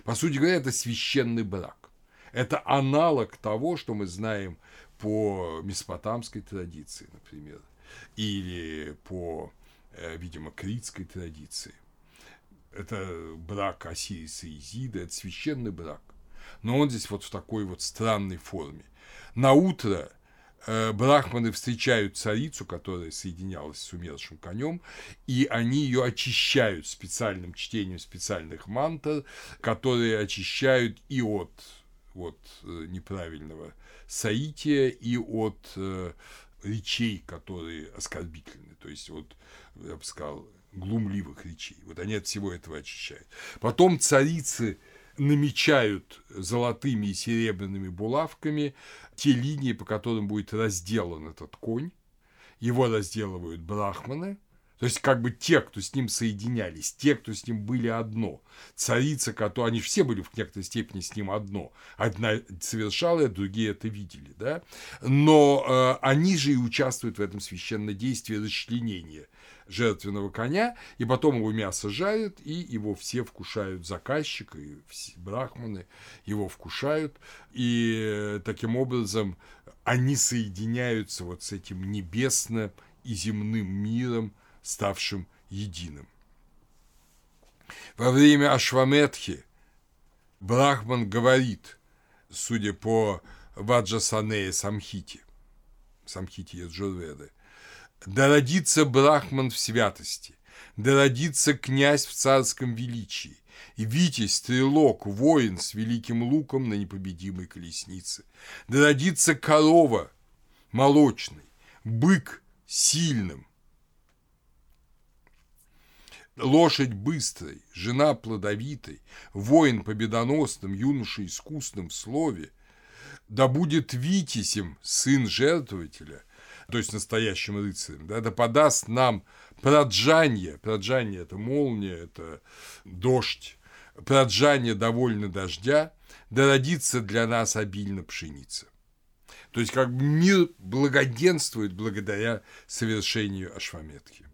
По сути говоря, это священный брак. Это аналог того, что мы знаем по месопотамской традиции, например, или по Э, видимо, критской традиции. Это брак Осириса и Изида, это священный брак. Но он здесь вот в такой вот странной форме. На утро э, брахманы встречают царицу, которая соединялась с умершим конем, и они ее очищают специальным чтением специальных мантр, которые очищают и от вот, э, неправильного соития, и от э, речей, которые оскорбительны. То есть вот я бы сказал, глумливых речей. Вот они от всего этого очищают. Потом царицы намечают золотыми и серебряными булавками те линии, по которым будет разделан этот конь. Его разделывают брахманы, то есть, как бы те, кто с ним соединялись, те, кто с ним были одно. Царица, которая, они все были в некоторой степени с ним одно. Одна совершала, другие это видели, да. Но э, они же и участвуют в этом священном действии расчленения жертвенного коня, и потом его мясо жарят, и его все вкушают, заказчик и все брахманы его вкушают, и э, таким образом они соединяются вот с этим небесным и земным миром, ставшим единым. Во время Ашваметхи Брахман говорит, судя по Ваджасанея Самхити, Самхити Яджурведы, да родится Брахман в святости, да родится князь в царском величии, и Витязь, стрелок, воин с великим луком на непобедимой колеснице, да родится корова молочной, бык сильным, лошадь быстрой, жена плодовитой, воин победоносным, юноша искусным в слове, да будет Витязем сын жертвователя, то есть настоящим рыцарем, да, да подаст нам проджанье, проджанье – это молния, это дождь, проджанье довольно дождя, да родится для нас обильно пшеница. То есть как бы мир благоденствует благодаря совершению Ашваметхи.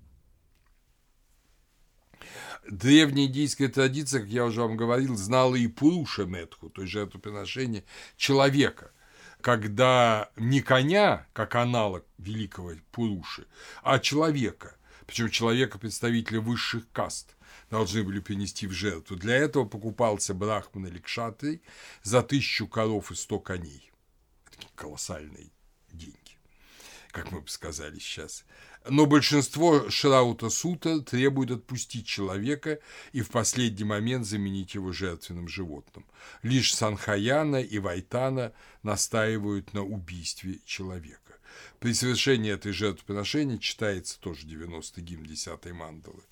Древняя индийская традиция, как я уже вам говорил, знала и Пуруша Метху, то есть жертвоприношение человека – когда не коня, как аналог великого Пуруши, а человека, причем человека представителя высших каст, должны были принести в жертву. Для этого покупался брахман или кшатрий за тысячу коров и сто коней. Это колоссальные деньги, как мы бы сказали сейчас. Но большинство Шраута Сута требует отпустить человека и в последний момент заменить его жертвенным животным. Лишь Санхаяна и Вайтана настаивают на убийстве человека. При совершении этой жертвоприношения читается тоже 90-й гимн 10 мандалы.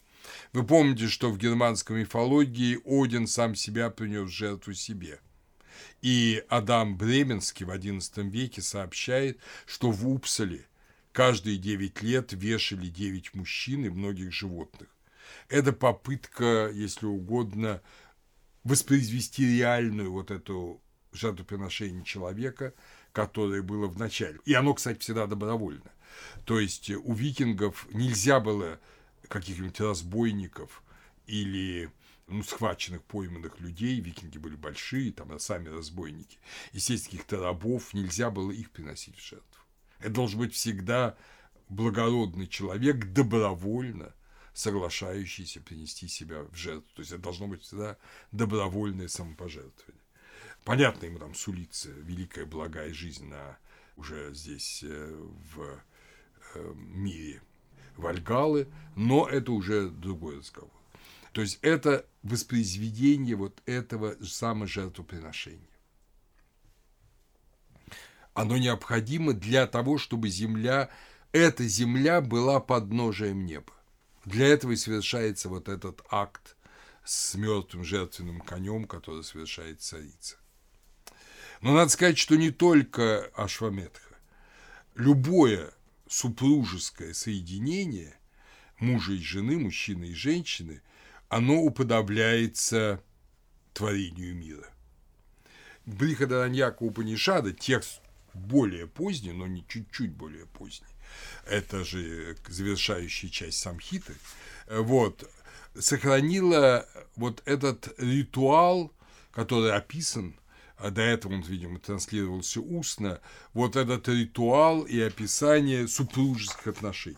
Вы помните, что в германской мифологии Один сам себя принес в жертву себе. И Адам Бременский в XI веке сообщает, что в Упсале – Каждые 9 лет вешали 9 мужчин и многих животных. Это попытка, если угодно, воспроизвести реальную вот эту жертвоприношение человека, которое было в начале. И оно, кстати, всегда добровольно. То есть у викингов нельзя было каких-нибудь разбойников или ну, схваченных, пойманных людей, викинги были большие, там, сами разбойники, естественно, каких-то рабов, нельзя было их приносить в жертву. Это должен быть всегда благородный человек, добровольно соглашающийся принести себя в жертву. То есть это должно быть всегда добровольное самопожертвование. Понятно, ему там сулится великая благая жизнь на уже здесь э, в э, мире Вальгалы, но это уже другой разговор. То есть это воспроизведение вот этого саможертвоприношения. Оно необходимо для того, чтобы земля, эта земля была подножием неба. Для этого и совершается вот этот акт с мертвым жертвенным конем, который совершает царица. Но надо сказать, что не только Ашваметха. Любое супружеское соединение мужа и жены, мужчины и женщины, оно уподобляется творению мира. Брихадараньяка Упанишада, текст более поздний, но не чуть-чуть более поздний, это же завершающая часть самхиты, вот, сохранила вот этот ритуал, который описан а до этого он, видимо, транслировался устно, вот этот ритуал и описание супружеских отношений.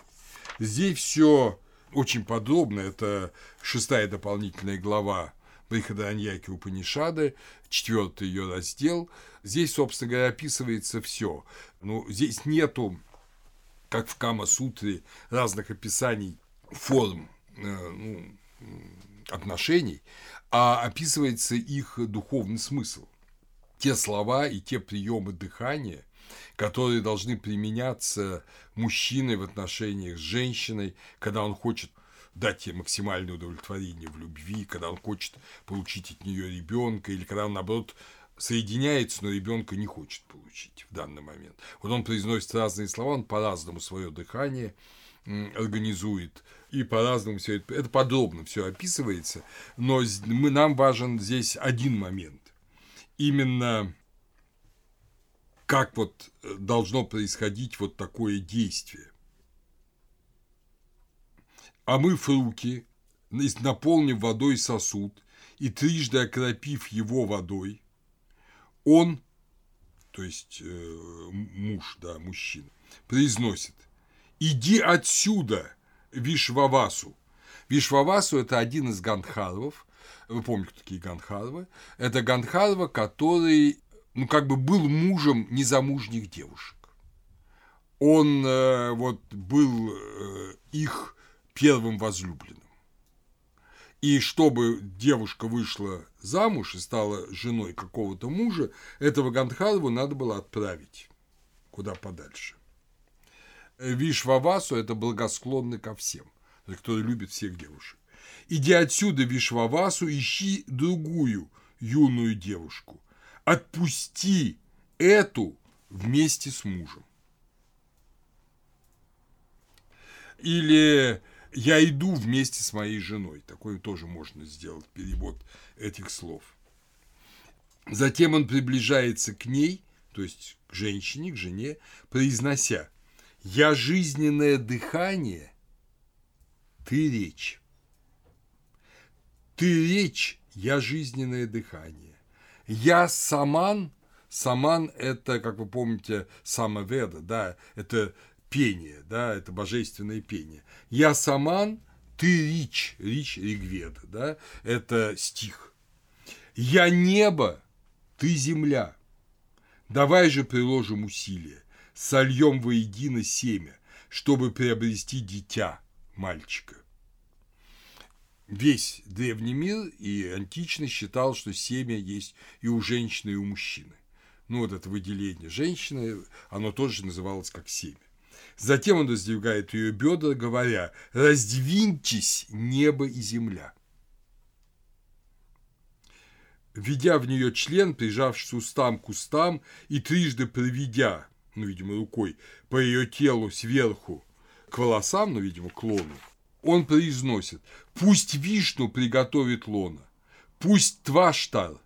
Здесь все очень подробно, это шестая дополнительная глава Брихадараньяки Упанишады, четвертый ее раздел. Здесь, собственно говоря, описывается все. Ну, здесь нету, как в Кама-сутре, разных описаний форм э, ну, отношений, а описывается их духовный смысл те слова и те приемы дыхания, которые должны применяться мужчиной в отношениях с женщиной, когда он хочет дать ей максимальное удовлетворение в любви, когда он хочет получить от нее ребенка, или когда он, наоборот, соединяется, но ребенка не хочет получить в данный момент. Вот он произносит разные слова, он по-разному свое дыхание организует, и по-разному все это, это подробно все описывается, но мы, нам важен здесь один момент именно как вот э, должно происходить вот такое действие. Омыв руки, наполнив водой сосуд и трижды окропив его водой, он, то есть э, муж, да, мужчина, произносит «Иди отсюда, Вишвавасу». Вишвавасу – это один из гандхарвов, вы помните, кто такие Ганхарвы? Это Ганхарва, который, ну, как бы был мужем незамужних девушек. Он э, вот был э, их первым возлюбленным. И чтобы девушка вышла замуж и стала женой какого-то мужа, этого Гандхарву надо было отправить куда подальше. Вишвавасу – это благосклонный ко всем, кто любит всех девушек. Иди отсюда, Вишвавасу, ищи другую юную девушку. Отпусти эту вместе с мужем. Или я иду вместе с моей женой. Такой тоже можно сделать перевод этих слов. Затем он приближается к ней, то есть к женщине, к жене, произнося «Я жизненное дыхание, ты речь». Ты речь, я жизненное дыхание. Я саман, саман – это, как вы помните, самоведа, да, это пение, да, это божественное пение. Я саман, ты рич, рич Ригведа, да, это стих. Я небо, ты земля. Давай же приложим усилия, сольем воедино семя, чтобы приобрести дитя, мальчика весь древний мир и античный считал, что семя есть и у женщины, и у мужчины. Ну, вот это выделение женщины, оно тоже называлось как семя. Затем он раздвигает ее бедра, говоря, «Раздвиньтесь, небо и земля». Введя в нее член, прижавшись устам к устам и трижды проведя, ну, видимо, рукой по ее телу сверху к волосам, ну, видимо, к лону, он произносит «Пусть Вишну приготовит лона, пусть Тваштар,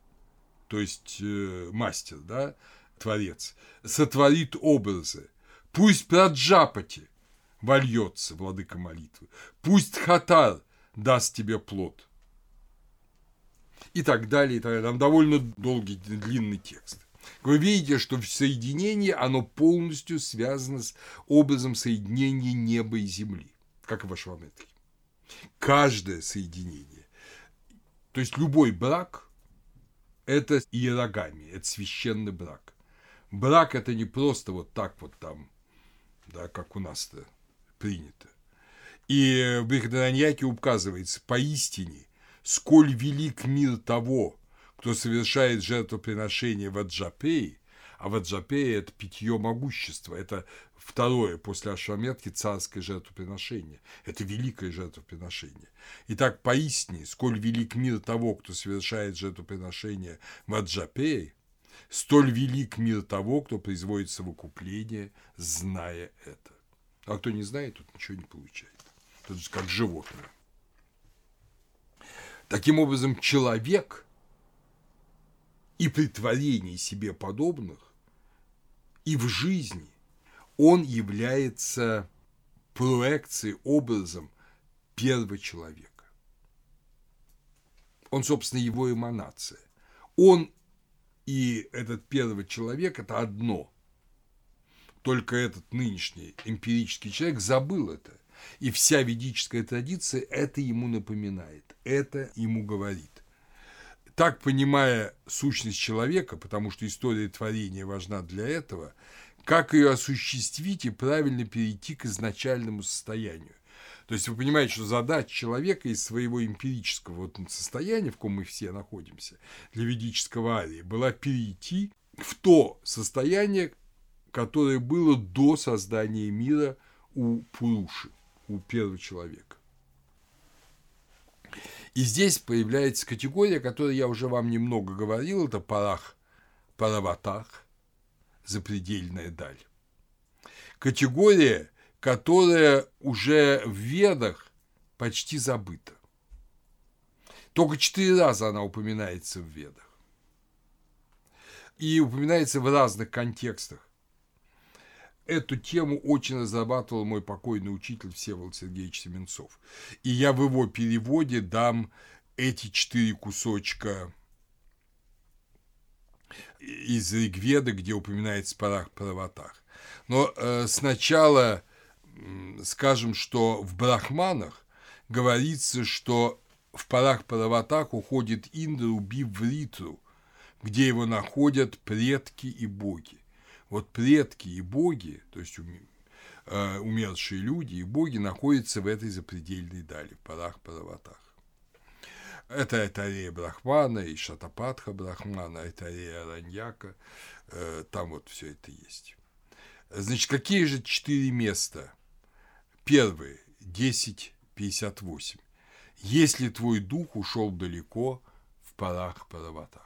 то есть э, мастер, да, творец, сотворит образы, пусть Праджапати вольется, владыка молитвы, пусть Хатар даст тебе плод». И так далее, и так далее. Там довольно долгий, длинный текст. Вы видите, что соединение, оно полностью связано с образом соединения неба и земли как и в Ашваметре. Каждое соединение, то есть любой брак – это иерогами, это священный брак. Брак – это не просто вот так вот там, да, как у нас-то принято. И в Брихадараньяке указывается, поистине сколь велик мир того, кто совершает жертвоприношение в Аджапее, а в Аджапее это питье могущества, это второе после Ашваметки царское жертвоприношение. Это великое жертвоприношение. Итак, поистине, сколь велик мир того, кто совершает жертвоприношение в Аджапее, столь велик мир того, кто производит совокупление, зная это. А кто не знает, тот ничего не получает. Это как животное. Таким образом, человек и при творении себе подобных, и в жизни он является проекцией, образом первого человека. Он, собственно, его эманация. Он и этот первый человек – это одно. Только этот нынешний эмпирический человек забыл это. И вся ведическая традиция это ему напоминает, это ему говорит. Так, понимая сущность человека, потому что история творения важна для этого, как ее осуществить и правильно перейти к изначальному состоянию. То есть вы понимаете, что задача человека из своего эмпирического вот состояния, в ком мы все находимся, для ведического арии, была перейти в то состояние, которое было до создания мира у Пуруши у первого человека. И здесь появляется категория, о которой я уже вам немного говорил, это парах, параватах, запредельная даль. Категория, которая уже в ведах почти забыта. Только четыре раза она упоминается в ведах. И упоминается в разных контекстах эту тему очень разрабатывал мой покойный учитель Всеволод Сергеевич Семенцов. И я в его переводе дам эти четыре кусочка из Ригведа, где упоминается парах правотах. Но э, сначала скажем, что в Брахманах говорится, что в парах правотах уходит Индра, убив в Ритру, где его находят предки и боги вот предки и боги, то есть э, умершие люди и боги находятся в этой запредельной дали, в парах Параватах. Это Этарея Брахмана и Шатапатха Брахмана, Этарея Араньяка, э, там вот все это есть. Значит, какие же четыре места? Первое, 10.58. Если твой дух ушел далеко в парах Параватах.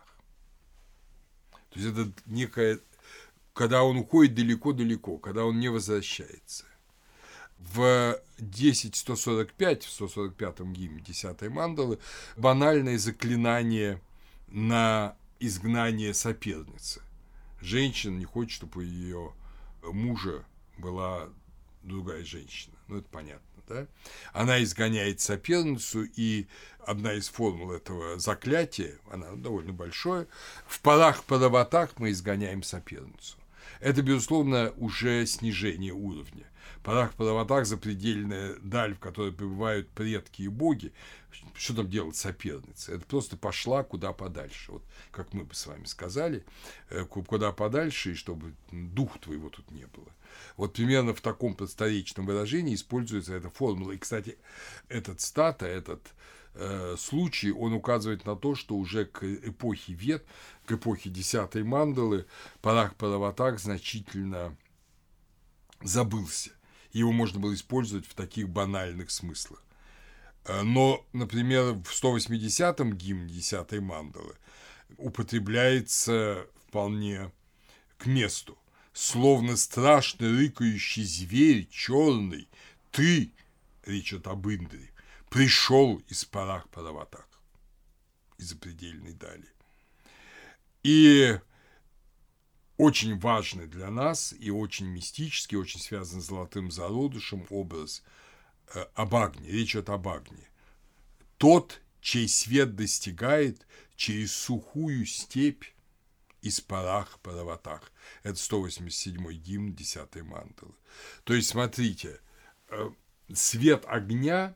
То есть это некая когда он уходит далеко-далеко, когда он не возвращается. В 10.145, в 145-м гимне 10 мандалы, банальное заклинание на изгнание соперницы. Женщина не хочет, чтобы ее мужа была другая женщина. Ну, это понятно, да? Она изгоняет соперницу, и одна из формул этого заклятия, она довольно большое, в парах пароватах мы изгоняем соперницу. Это, безусловно, уже снижение уровня. Парах Параватах – запредельная даль, в которой пребывают предки и боги. Что там делать соперница? Это просто пошла куда подальше. Вот как мы бы с вами сказали, э, куда подальше, и чтобы дух твоего тут не было. Вот примерно в таком просторечном выражении используется эта формула. И, кстати, этот стата, этот э, случай, он указывает на то, что уже к эпохе Вет, к эпохе десятой мандалы, Парах Параватак значительно забылся. Его можно было использовать в таких банальных смыслах. Э, но, например, в 180-м гимне 10 мандалы употребляется вполне к месту. Словно страшно рыкающий зверь черный, ты, об Индре, пришел из парах Параватак, из запредельной дали. И очень важный для нас и очень мистический, очень связан с золотым зародышем образ э, об Агне, речь об Агне. Тот, чей свет достигает через сухую степь из парах Параватах. Это 187-й гимн 10 мантелы. То есть, смотрите, э, свет огня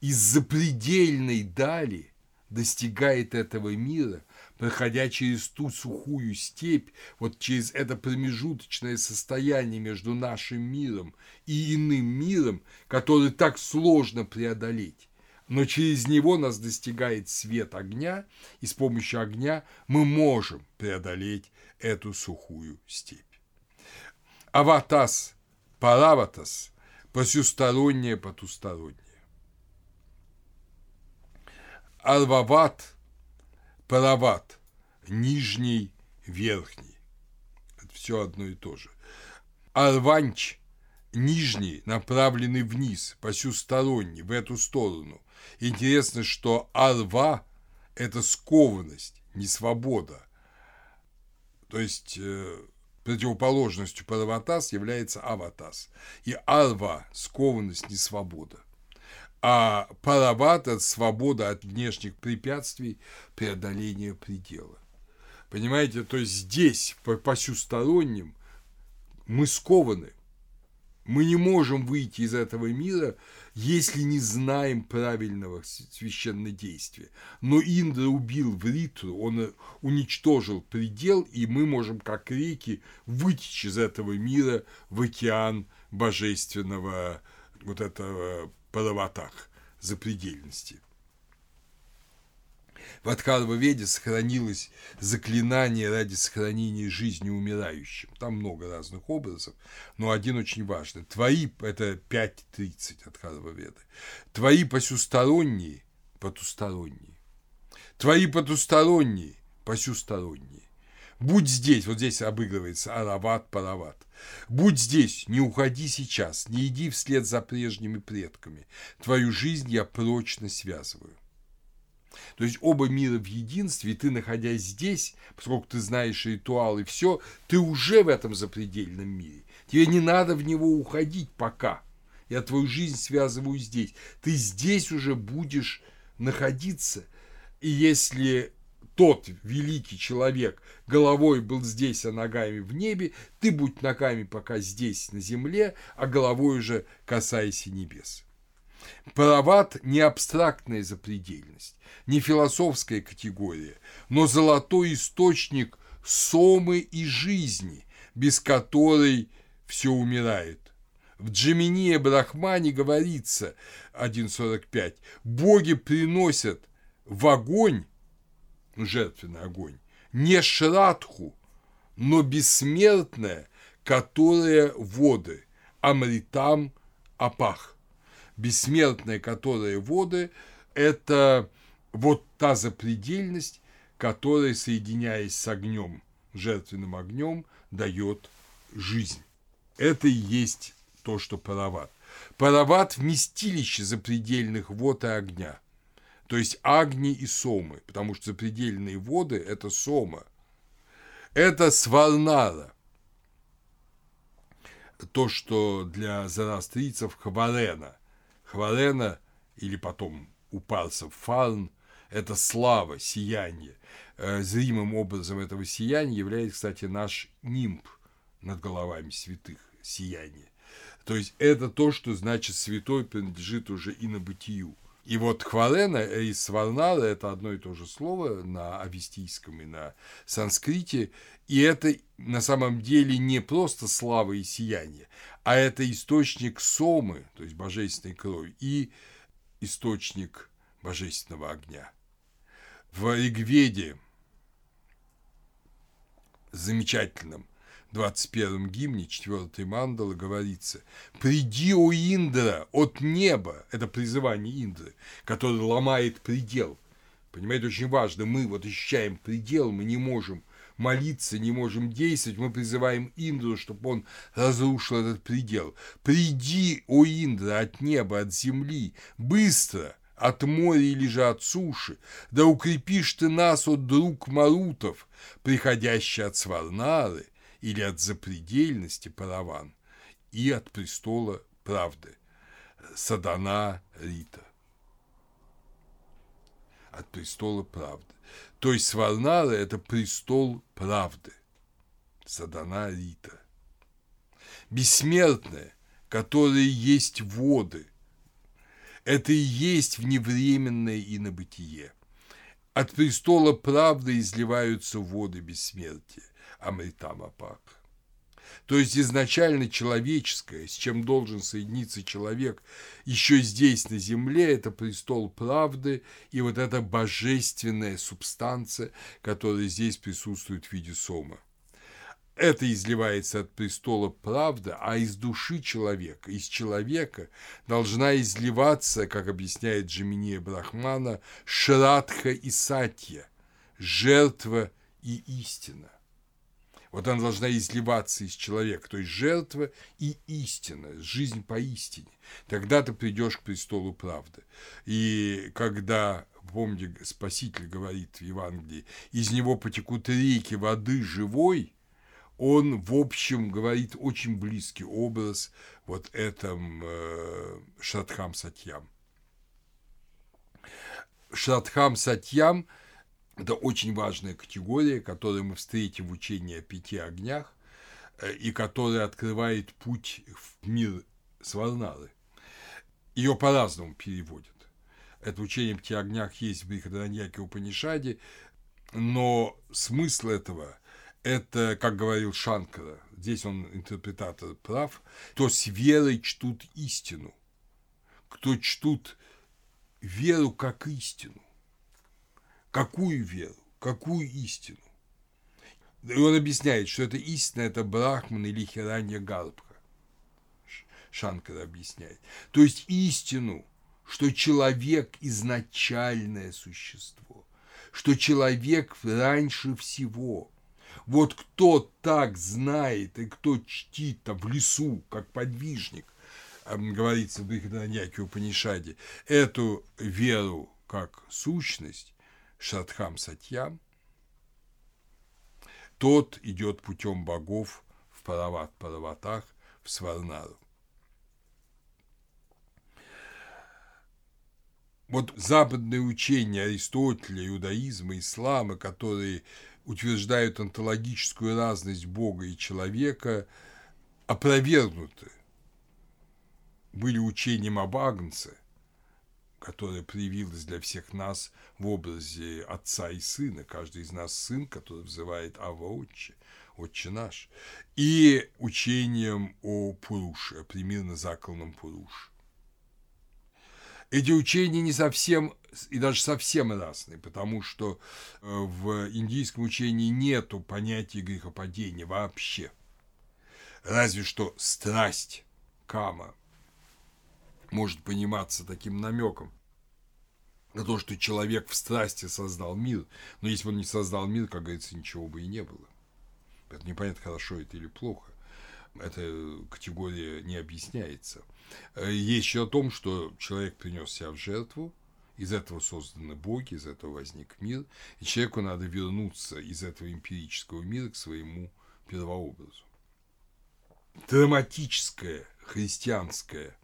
из запредельной дали достигает этого мира, проходя через ту сухую степь, вот через это промежуточное состояние между нашим миром и иным миром, который так сложно преодолеть. Но через него нас достигает свет огня, и с помощью огня мы можем преодолеть эту сухую степь. Аватас, параватас, посюстороннее, потустороннее. Арвават, парават, нижний, верхний. Это все одно и то же. Арванч, нижний, направленный вниз, посюсторонний, в эту сторону. Интересно, что арва – это скованность, не свобода. То есть э, противоположностью параватас является аватас. И арва – скованность, не свобода. А парават – свобода от внешних препятствий, преодоления предела. Понимаете, то есть здесь, по посюсторонним, мы скованы, мы не можем выйти из этого мира, если не знаем правильного священнодействия. Но Индра убил Вритру, он уничтожил предел, и мы можем, как реки, вытечь из этого мира в океан божественного вот этого параватах, запредельности. В Адхарва-веде сохранилось заклинание ради сохранения жизни умирающим. Там много разных образов, но один очень важный. Твои, это 5.30 Адхарва-веды, твои посюсторонние, потусторонние, твои потусторонние, посюсторонние. Будь здесь, вот здесь обыгрывается арават, парават. Будь здесь, не уходи сейчас, не иди вслед за прежними предками. Твою жизнь я прочно связываю. То есть оба мира в единстве, и ты, находясь здесь, поскольку ты знаешь ритуал и все, ты уже в этом запредельном мире. Тебе не надо в него уходить пока. Я твою жизнь связываю здесь. Ты здесь уже будешь находиться. И если тот великий человек головой был здесь, а ногами в небе, ты будь ногами пока здесь, на земле, а головой уже касайся небес. Парават – не абстрактная запредельность, не философская категория, но золотой источник сомы и жизни, без которой все умирает. В Джеминия Брахмане говорится 1.45 «Боги приносят в огонь, жертвенный огонь, не шрадху, но бессмертное, которое воды, амритам апах» бессмертные, которые воды, это вот та запредельность, которая, соединяясь с огнем, жертвенным огнем, дает жизнь. Это и есть то, что парават. Парават – вместилище запредельных вод и огня. То есть агни и сомы, потому что запредельные воды – это сома. Это сварнара. То, что для зарастрийцев хварена. Хварена или потом у парсов Фарн – это слава, сияние. Э, зримым образом этого сияния является, кстати, наш нимб над головами святых, сияние. То есть это то, что значит святой принадлежит уже и на бытию. И вот хварена и сварнара – это одно и то же слово на авестийском и на санскрите, и это на самом деле не просто слава и сияние, а это источник сомы, то есть божественной крови, и источник божественного огня. В Ригведе, замечательном 21-м гимне 4 мандалы говорится «Приди, о Индра, от неба!» Это призывание Индры, который ломает предел. Понимаете, очень важно, мы вот ощущаем предел, мы не можем молиться, не можем действовать, мы призываем Индру, чтобы он разрушил этот предел. «Приди, о Индра, от неба, от земли, быстро!» от моря или же от суши, да укрепишь ты нас от друг Марутов, приходящий от Сварнары, или от запредельности Параван, и от престола правды Садана Рита. От престола правды. То есть Сварнара – это престол правды. Садана Рита. Бессмертное, которое есть воды. Это и есть вневременное инобытие. От престола правды изливаются воды бессмертия. Амритамапак. То есть изначально человеческое, с чем должен соединиться человек еще здесь, на земле, это престол правды и вот эта божественная субстанция, которая здесь присутствует в виде сома. Это изливается от престола правда, а из души человека, из человека должна изливаться, как объясняет Джиминия Брахмана, шрадха и сатья, жертва и истина. Вот она должна изливаться из человека, то есть жертва и истина, жизнь по истине. Тогда ты придешь к престолу правды. И когда, помните, Спаситель говорит в Евангелии, из него потекут реки воды живой, он, в общем, говорит очень близкий образ вот этом э, Шрадхам Сатьям. Шрадхам Сатьям – это очень важная категория, которую мы встретим в учении о пяти огнях э, и которая открывает путь в мир Сварнары. Ее по-разному переводят. Это учение о пяти огнях есть в Брихадараньяке Упанишаде, но смысл этого – это, как говорил Шанкара, здесь он интерпретатор прав, кто с верой чтут истину, кто чтут веру как истину. Какую веру? Какую истину? И он объясняет, что это истина – это Брахман или Хиранья Гарбха. Шанкар объясняет. То есть истину, что человек – изначальное существо, что человек раньше всего. Вот кто так знает и кто чтит там в лесу, как подвижник, говорится в Брихаданьяке Упанишаде, эту веру как сущность, Шадхам Сатьям, тот идет путем богов в Парават Параватах, в Сварнару. Вот западные учения Аристотеля, иудаизма, ислама, которые утверждают онтологическую разность Бога и человека, опровергнуты. Были учением об Агнце, которая проявилась для всех нас в образе отца и сына. Каждый из нас сын, который взывает Ава Отче, Отче наш. И учением о Пуруше, о примерно закланном Пуруше. Эти учения не совсем и даже совсем разные, потому что э, в индийском учении нету понятия грехопадения вообще. Разве что страсть, кама, может пониматься таким намеком на то, что человек в страсти создал мир. Но если бы он не создал мир, как говорится, ничего бы и не было. Это непонятно, хорошо это или плохо. Эта категория не объясняется. Еще о том, что человек принес себя в жертву, из этого созданы боги, из этого возник мир, и человеку надо вернуться из этого эмпирического мира к своему первообразу. Драматическая христианская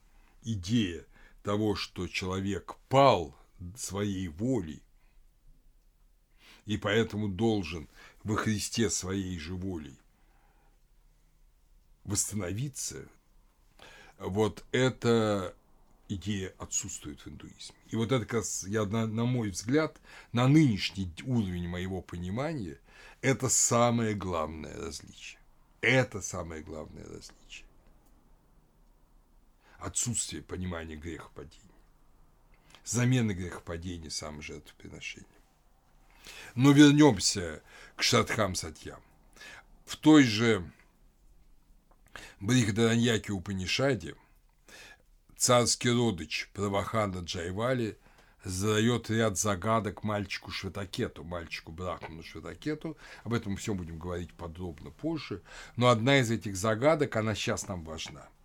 идея того, что человек пал своей волей, и поэтому должен во Христе своей же волей восстановиться, вот эта идея отсутствует в индуизме. И вот это, как раз, я, на, на мой взгляд, на нынешний уровень моего понимания, это самое главное различие. Это самое главное различие отсутствие понимания грехопадения, замены грехопадения саможертвоприношением. Но вернемся к Шадхам Сатьям. В той же Брихадараньяке Упанишаде царский родыч Правахана Джайвали задает ряд загадок мальчику Шватакету, мальчику Брахману Шватакету. Об этом мы все будем говорить подробно позже. Но одна из этих загадок, она сейчас нам важна –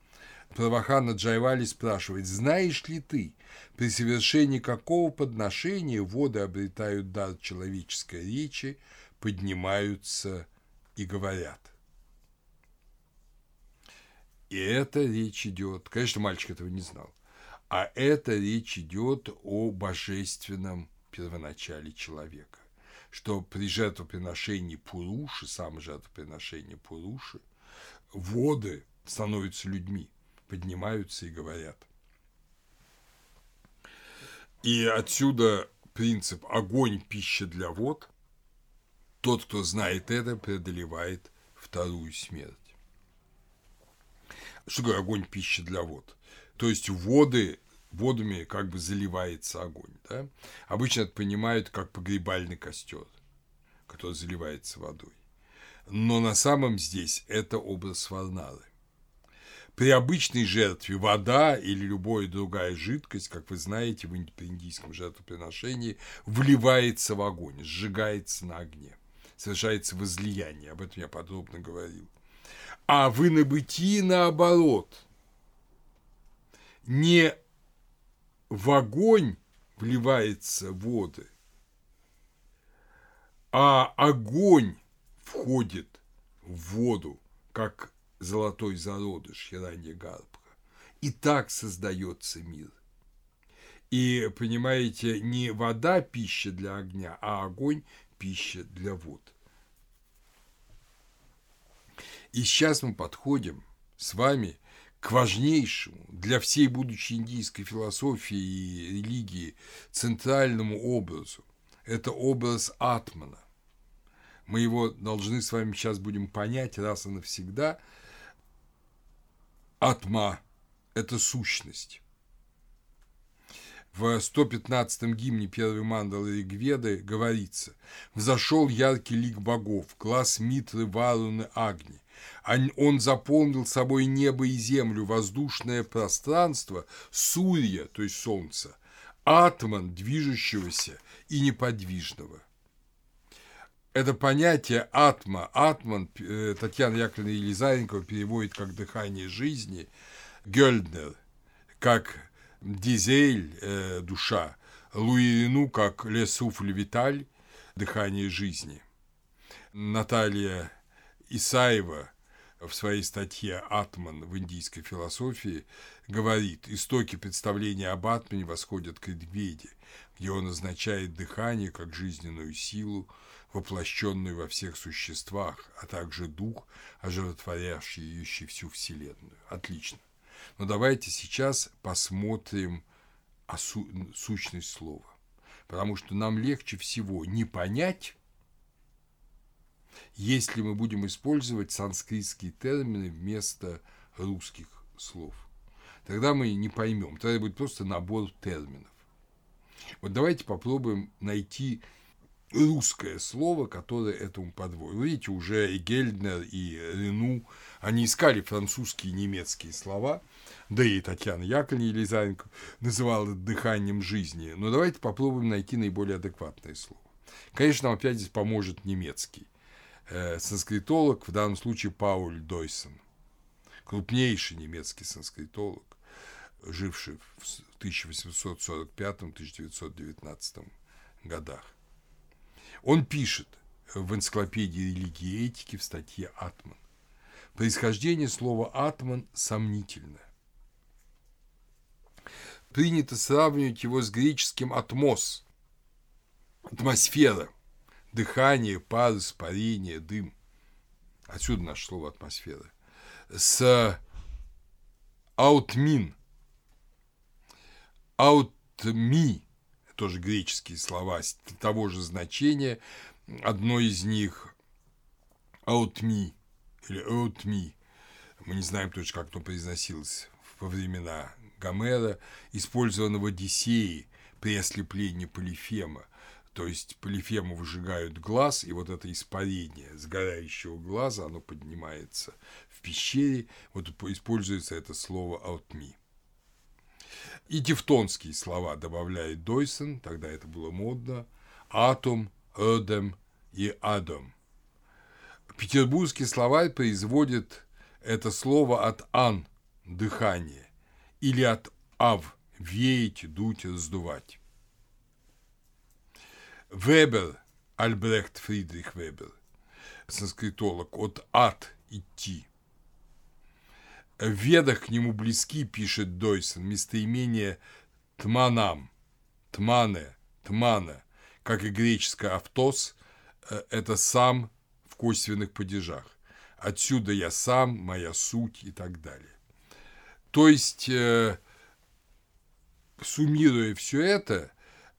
Правахана Джайвали спрашивает, знаешь ли ты, при совершении какого подношения воды обретают дар человеческой речи, поднимаются и говорят? И эта речь идет, конечно, мальчик этого не знал, а эта речь идет о божественном первоначале человека, что при жертвоприношении Пуруши, самое жертвоприношение Пуруши, воды становятся людьми – поднимаются и говорят. И отсюда принцип «огонь – пища для вод». Тот, кто знает это, преодолевает вторую смерть. Что такое огонь пища для вод? То есть воды, водами как бы заливается огонь. Да? Обычно это понимают как погребальный костер, который заливается водой. Но на самом здесь это образ Варнары. При обычной жертве вода или любая другая жидкость, как вы знаете, в индийском жертвоприношении, вливается в огонь, сжигается на огне, совершается возлияние. Об этом я подробно говорил. А в инобытии наоборот. Не в огонь вливается воды, а огонь входит в воду, как золотой зародыш Хиранья Гарбха. И так создается мир. И, понимаете, не вода пища для огня, а огонь пища для вод. И сейчас мы подходим с вами к важнейшему для всей будущей индийской философии и религии центральному образу. Это образ Атмана. Мы его должны с вами сейчас будем понять раз и навсегда – Атма – это сущность. В 115-м гимне первой мандалы Ригведы говорится «Взошел яркий лик богов, глаз Митры, Варуны, Агни. Он заполнил собой небо и землю, воздушное пространство, Сурья, то есть солнце, атман, движущегося и неподвижного». Это понятие атма, атман э, Татьяна Яковлевна Елизаренкова переводит как дыхание жизни, Гёльднер как дизель, э, душа, Луирину как лесуфль виталь, дыхание жизни. Наталья Исаева в своей статье «Атман в индийской философии» говорит, истоки представления об Атмане восходят к Эдведе, где он означает дыхание как жизненную силу, воплощенный во всех существах, а также дух, оживотворяющий всю Вселенную. Отлично. Но давайте сейчас посмотрим су сущность слова. Потому что нам легче всего не понять, если мы будем использовать санскритские термины вместо русских слов. Тогда мы не поймем. Тогда будет просто набор терминов. Вот давайте попробуем найти русское слово, которое этому подводит. Видите, уже и Гельднер, и Рену, они искали французские и немецкие слова, да и Татьяна Яковлевна Елизаренко называла дыханием жизни. Но давайте попробуем найти наиболее адекватное слово. Конечно, нам опять здесь поможет немецкий. Э, санскритолог, в данном случае Пауль Дойсон, крупнейший немецкий санскритолог, живший в 1845-1919 годах. Он пишет в энциклопедии религии и этики в статье «Атман». Происхождение слова «атман» сомнительное. Принято сравнивать его с греческим «атмос» – атмосфера, дыхание, пар, испарение, дым. Отсюда наше слово «атмосфера». С «аутмин», «аутми» тоже греческие слова того же значения. Одно из них «аутми» или «аутми», мы не знаем точно, как оно произносилось во времена Гомера, использовано в Одиссее при ослеплении Полифема. То есть Полифему выжигают глаз, и вот это испарение сгорающего глаза, оно поднимается в пещере, вот используется это слово «аутми». И тевтонские слова добавляет Дойсон, тогда это было модно, атом, эдем и адом. Петербургский словарь производит это слово от ан – дыхание, или от ав – веять, дуть, раздувать. Вебер, Альбрехт Фридрих Вебер, санскритолог, от ад – идти – ведах к нему близки, пишет Дойсон, местоимение «тманам», «тмане», «тмана», как и греческое «автос» э, – это «сам» в косвенных падежах. Отсюда я сам, моя суть и так далее. То есть, э, суммируя все это,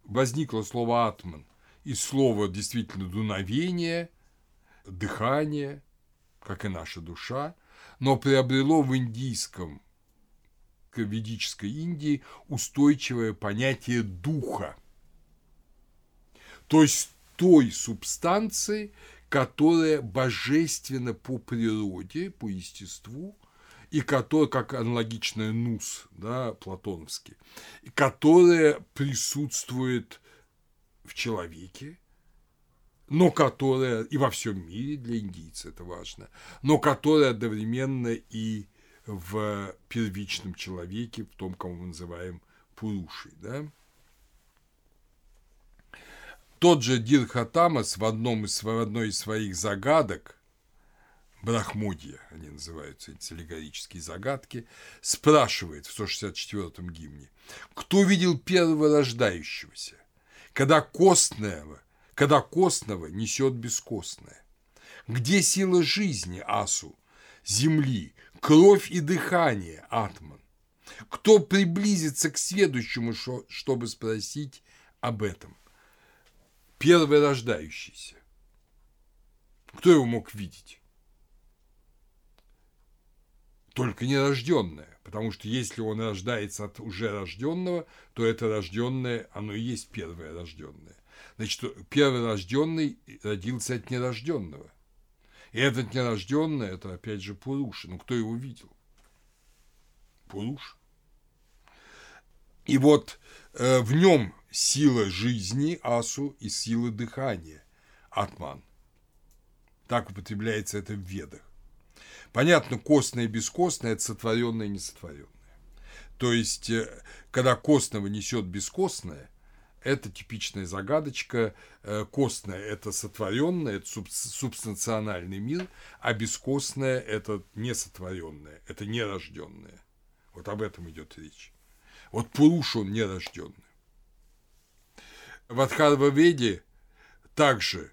возникло слово «атман» и слово действительно дуновение, дыхание, как и наша душа – но приобрело в индийском, ведической Индии, устойчивое понятие духа. То есть той субстанции, которая божественна по природе, по естеству, и которая, как аналогичная нус, да, платоновский, которая присутствует в человеке, но которая и во всем мире для индийца это важно, но которая одновременно и в первичном человеке, в том, кого мы называем Пурушей. Да? Тот же Дирхатамас в, одном из, в одной из своих загадок, Брахмодья, они называются, эти аллегорические загадки, спрашивает в 164-м гимне, кто видел первого рождающегося, когда костного, когда костного несет бескостное? Где сила жизни, Асу, земли, кровь и дыхание, Атман? Кто приблизится к следующему, чтобы спросить об этом? Первый рождающийся. Кто его мог видеть? Только нерожденное, потому что если он рождается от уже рожденного, то это рожденное, оно и есть первое рожденное. Значит, первый рожденный родился от нерожденного. И этот нерожденный, это опять же Пуруша. Ну, кто его видел? Пуруш. И вот э, в нем сила жизни Асу и сила дыхания Атман. Так употребляется это в ведах. Понятно, костное и бескостное – это сотворенное и несотворенное. То есть, э, когда костного несет бескостное, это типичная загадочка. Э, костное – это сотворенное, это субстанциональный мир, а бескостное – это несотворенное, это нерожденное. Вот об этом идет речь. Вот Пуруш, он нерожденный. В Адхарва-веде также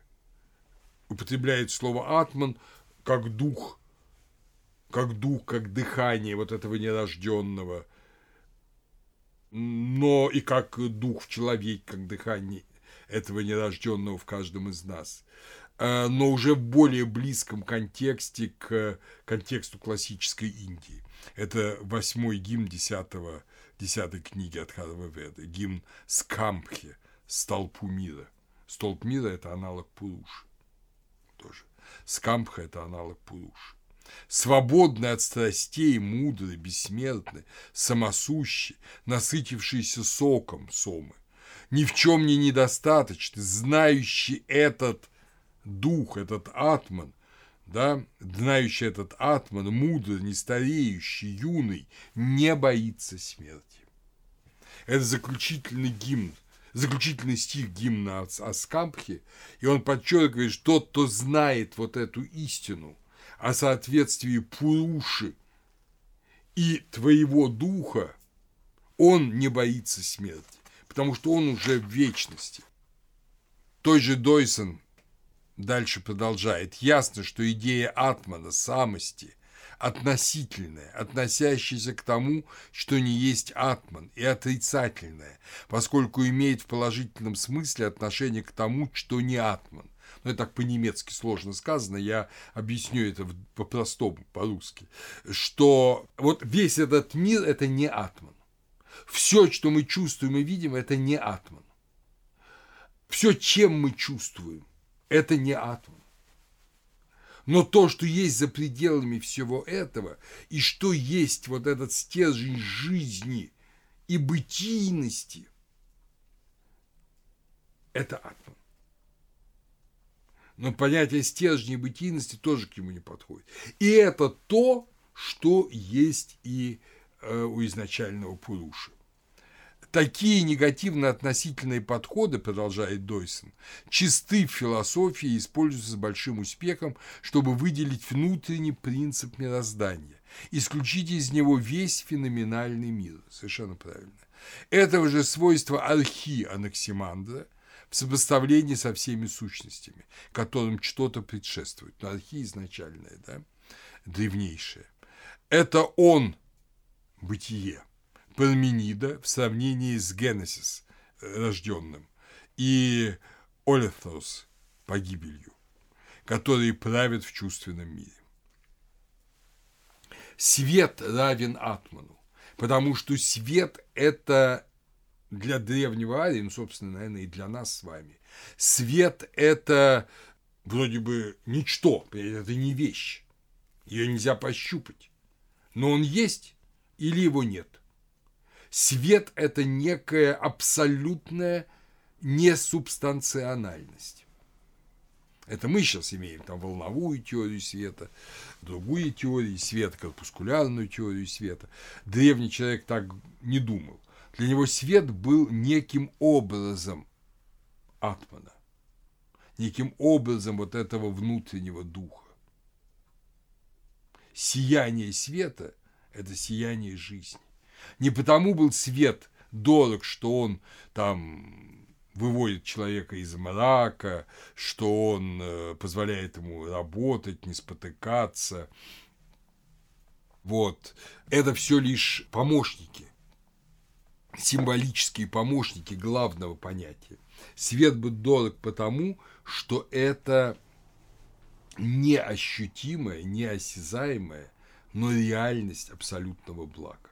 употребляет слово «атман» как дух, как дух, как дыхание вот этого нерожденного – но и как дух в человеке, как дыхание этого нерожденного в каждом из нас, э, но уже в более близком контексте к контексту классической Индии. Это восьмой гимн десятого, десятой книги от Веда, гимн Скампхи, Столпу мира. Столб мира – это аналог Пуруши. Тоже. Скампха – это аналог Пуруши свободный от страстей, мудрый, бессмертный, самосущий, насытившийся соком сомы, ни в чем не недостаточный, знающий этот дух, этот атман, да, знающий этот атман, мудрый, не стареющий, юный, не боится смерти. Это заключительный гимн, заключительный стих гимна Аскампхи, и он подчеркивает, что тот, кто знает вот эту истину – о соответствии Пуруши и твоего духа, он не боится смерти, потому что он уже в вечности. Той же Дойсон дальше продолжает. Ясно, что идея атмана, самости, относительная, относящаяся к тому, что не есть атман, и отрицательная, поскольку имеет в положительном смысле отношение к тому, что не атман ну, это так по-немецки сложно сказано, я объясню это по-простому, по-русски, что вот весь этот мир – это не атман. Все, что мы чувствуем и видим, это не атман. Все, чем мы чувствуем, это не атман. Но то, что есть за пределами всего этого, и что есть вот этот стержень жизни и бытийности, это атман. Но понятие стержня и бытийности тоже к нему не подходит. И это то, что есть и э, у изначального Пуруши. Такие негативно-относительные подходы, продолжает Дойсон, чисты в философии и используются с большим успехом, чтобы выделить внутренний принцип мироздания, исключить из него весь феноменальный мир. Совершенно правильно. Этого же свойства архи Анаксимандра – в сопоставлении со всеми сущностями, которым что-то предшествует. Но архи изначальное, да, древнейшее. Это он, бытие, Парменида в сравнении с Генесис, рожденным, и Олефрос, погибелью, которые правят в чувственном мире. свет равен атману, потому что свет – это для древнего Арии, ну, собственно, наверное, и для нас с вами. Свет – это вроде бы ничто, это не вещь, ее нельзя пощупать, но он есть или его нет. Свет – это некая абсолютная несубстанциональность. Это мы сейчас имеем там волновую теорию света, другую теорию света, корпускулярную теорию света. Древний человек так не думал. Для него свет был неким образом атмана, неким образом вот этого внутреннего духа. Сияние света – это сияние жизни. Не потому был свет дорог, что он там выводит человека из мрака, что он э, позволяет ему работать, не спотыкаться. Вот. Это все лишь помощники, символические помощники главного понятия. Свет будет дорог потому, что это неощутимая, неосязаемая, но реальность абсолютного блага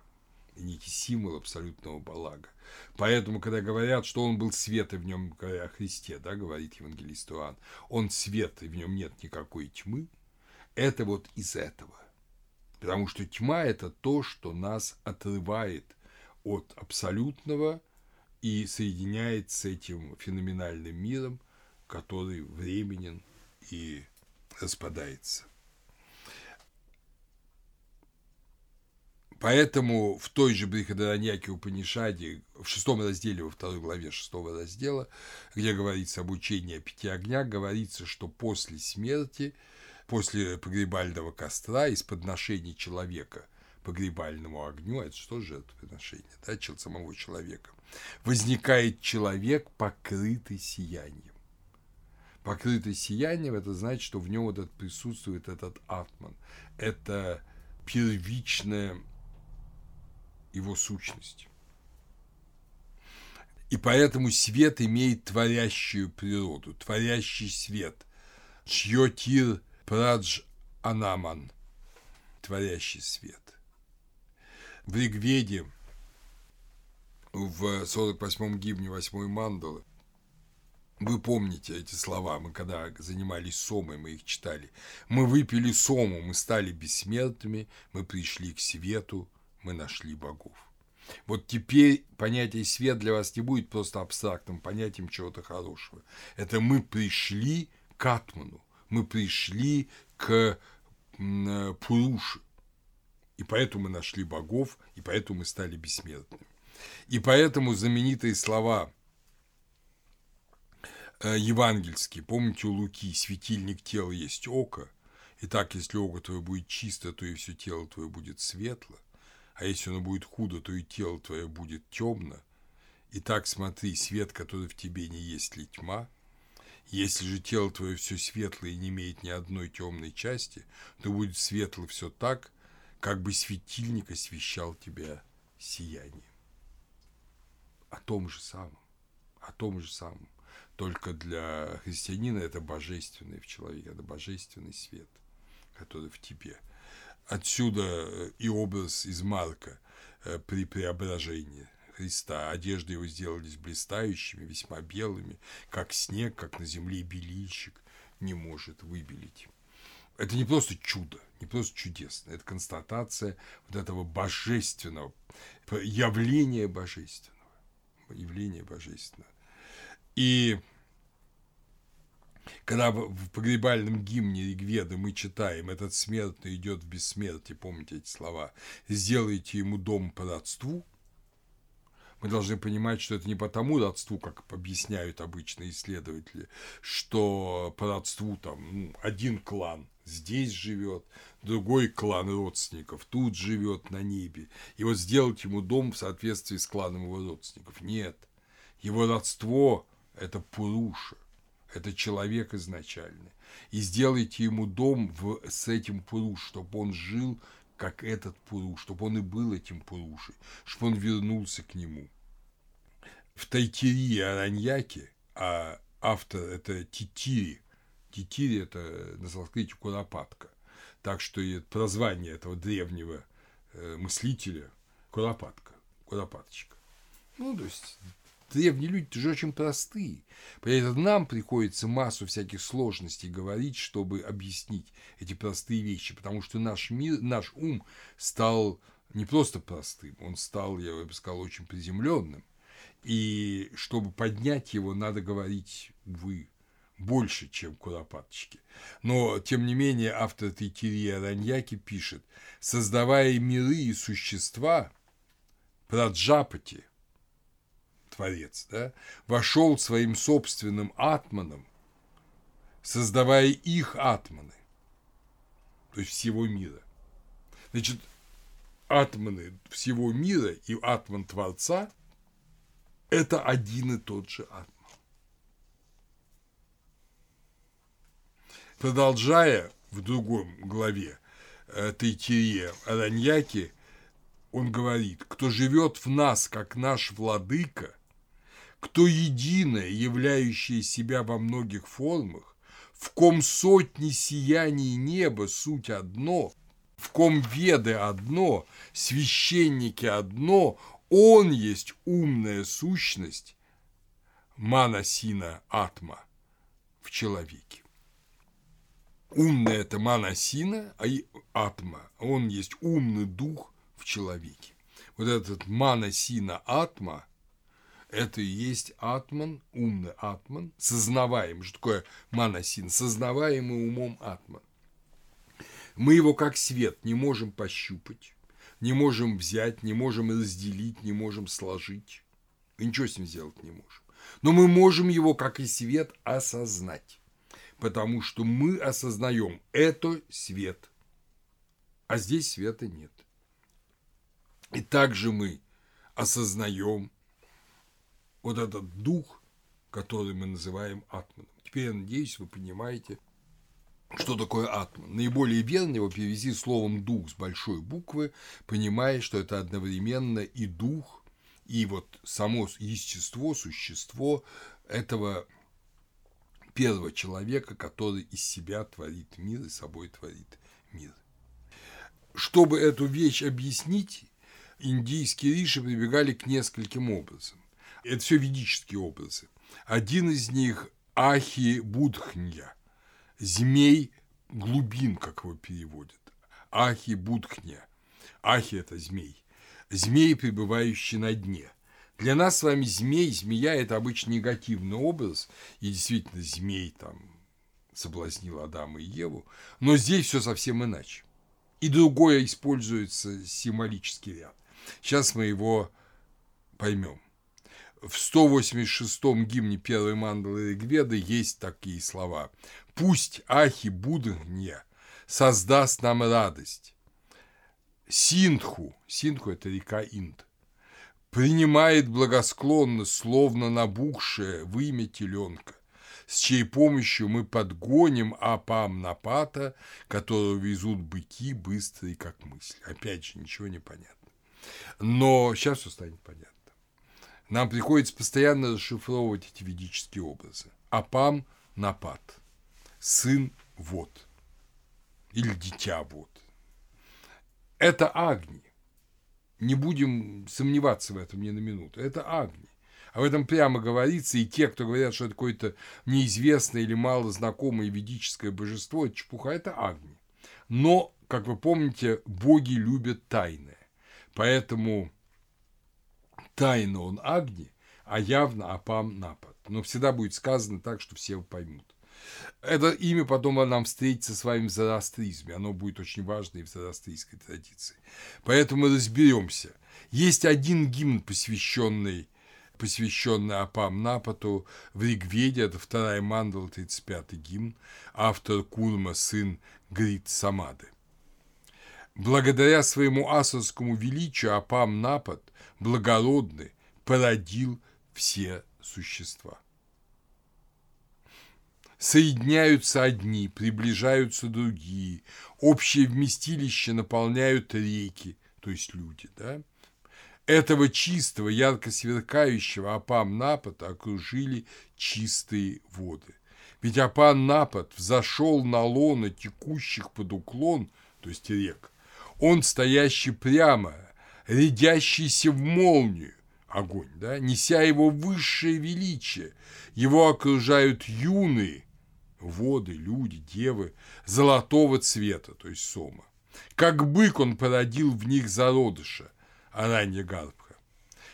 некий символ абсолютного блага. Поэтому, когда говорят, что он был свет, и в нем, о Христе, да, говорит евангелист Иоанн, он свет, и в нем нет никакой тьмы, это вот из этого. Потому что тьма – это то, что нас отрывает от абсолютного и соединяет с этим феноменальным миром, который временен и распадается. Поэтому в той же Брихадараньяке Упанишаде, в шестом разделе, во второй главе шестого раздела, где говорится об учении о пяти огнях, говорится, что после смерти, после погребального костра, из подношений человека погребальному огню, это что же жертвоприношение, да, самого человека, возникает человек, покрытый сиянием. Покрытый сиянием, это значит, что в нем вот этот присутствует этот атман. Это первичное его сущность. И поэтому свет имеет творящую природу, творящий свет. Чьотир прадж анаман, творящий свет. В Ригведе, в 48-м гимне 8 мандалы, вы помните эти слова, мы когда занимались сомой, мы их читали. Мы выпили сому, мы стали бессмертными, мы пришли к свету, мы нашли богов. Вот теперь понятие свет для вас не будет просто абстрактным понятием чего-то хорошего. Это мы пришли к Атману, мы пришли к Пуруши. И поэтому мы нашли богов, и поэтому мы стали бессмертными. И поэтому знаменитые слова э, евангельские, помните у Луки, светильник тела есть око, и так, если око твое будет чисто, то и все тело твое будет светло а если оно будет худо, то и тело твое будет темно. И так смотри, свет, который в тебе не есть ли тьма, если же тело твое все светлое и не имеет ни одной темной части, то будет светло все так, как бы светильник освещал тебя сиянием. О том же самом, о том же самом. Только для христианина это божественный в человеке, это божественный свет, который в тебе – Отсюда э, и образ из Марка э, при преображении Христа. Одежды его сделались блистающими, весьма белыми, как снег, как на земле белильщик не может выбелить. Это не просто чудо, не просто чудесно, это констатация вот этого божественного, явления божественного, явления божественного. И когда в погребальном гимне Ригведа мы читаем «Этот смертный идет в бессмертие», помните эти слова, «Сделайте ему дом по родству», мы должны понимать, что это не по тому родству, как объясняют обычные исследователи, что по родству там ну, один клан здесь живет, другой клан родственников тут живет на небе, и вот сделать ему дом в соответствии с кланом его родственников. Нет, его родство – это Пуруша, это человек изначальный. И сделайте ему дом в, с этим Пуруш, чтобы он жил, как этот Пуруш, чтобы он и был этим Пурушей, чтобы он вернулся к нему. В Тайтири Араньяке, а автор это Титири, Титири это на санскрите Куропатка, Так что и прозвание этого древнего э, мыслителя Куропатка, Куропаточка. Ну, то есть древние люди тоже очень простые. Поэтому нам приходится массу всяких сложностей говорить, чтобы объяснить эти простые вещи, потому что наш мир, наш ум стал не просто простым, он стал, я бы сказал, очень приземленным. И чтобы поднять его, надо говорить «вы», больше, чем куропаточки. Но, тем не менее, автор Тейтерия Раньяки пишет, создавая миры и существа, Праджапати, Творец, да, вошел своим собственным атманом, создавая их атманы, то есть всего мира. Значит, атманы всего мира и атман Творца – это один и тот же атман. Продолжая в другом главе э, Тайтирия Араньяки, он говорит, кто живет в нас, как наш владыка, кто единое, являющее себя во многих формах, в ком сотни сияний неба суть одно, в ком веды одно, священники одно, он есть умная сущность Манасина Атма в человеке. Умная – это Манасина, а и Атма. Он есть умный дух в человеке. Вот этот Манасина Атма – это и есть атман, умный атман, сознаваемый. Что такое манасин? Сознаваемый умом атман. Мы его как свет не можем пощупать, не можем взять, не можем разделить, не можем сложить. ничего с ним сделать не можем. Но мы можем его, как и свет, осознать. Потому что мы осознаем, это свет. А здесь света нет. И также мы осознаем, вот этот дух, который мы называем атманом. Теперь, я надеюсь, вы понимаете, что такое атман. Наиболее верно его перевести словом «дух» с большой буквы, понимая, что это одновременно и дух, и вот само естество, существо этого первого человека, который из себя творит мир и собой творит мир. Чтобы эту вещь объяснить, индийские риши прибегали к нескольким образом. Это все ведические образы. Один из них – Ахи Будхнья, змей глубин, как его переводят. Ахи Будхня. Ахи – это змей. Змей, пребывающий на дне. Для нас с вами змей, змея – это обычно негативный образ, и действительно змей там соблазнил Адама и Еву, но здесь все совсем иначе. И другое используется символический ряд. Сейчас мы его поймем в 186-м гимне первой мандалы Ригведы есть такие слова. «Пусть Ахи Будхня создаст нам радость. Синдху, Синдху – это река Инд, принимает благосклонно, словно набухшее вымя теленка, с чьей помощью мы подгоним Апам Напата, которого везут быки быстрые, как мысль. Опять же, ничего не понятно. Но сейчас все станет понятно. Нам приходится постоянно расшифровывать эти ведические образы. Апам – напад, сын – вот, или дитя – вот. Это Агни. Не будем сомневаться в этом ни на минуту. Это Агни. Об этом прямо говорится, и те, кто говорят, что это какое-то неизвестное или мало знакомое ведическое божество, это чепуха, это Агни. Но, как вы помните, боги любят тайное. Поэтому тайно он Агни, а явно Апам Напад. Но всегда будет сказано так, что все поймут. Это имя потом нам встретится с вами в зороастризме. Оно будет очень важно и в зороастрийской традиции. Поэтому разберемся. Есть один гимн, посвященный посвященный Апам Напату в Ригведе, это вторая мандала, 35-й гимн, автор Курма, сын Грит Самады. Благодаря своему асурскому величию Апам Напад, благородный, породил все существа. Соединяются одни, приближаются другие, общее вместилище наполняют реки, то есть люди, да? Этого чистого, ярко сверкающего Апам Напада окружили чистые воды. Ведь Апан напад взошел на лоно текущих под уклон, то есть рек, он стоящий прямо, рядящийся в молнию, огонь, да, неся его высшее величие. Его окружают юные воды, люди, девы золотого цвета, то есть сома. Как бык он породил в них зародыша, Аранья Гарбха.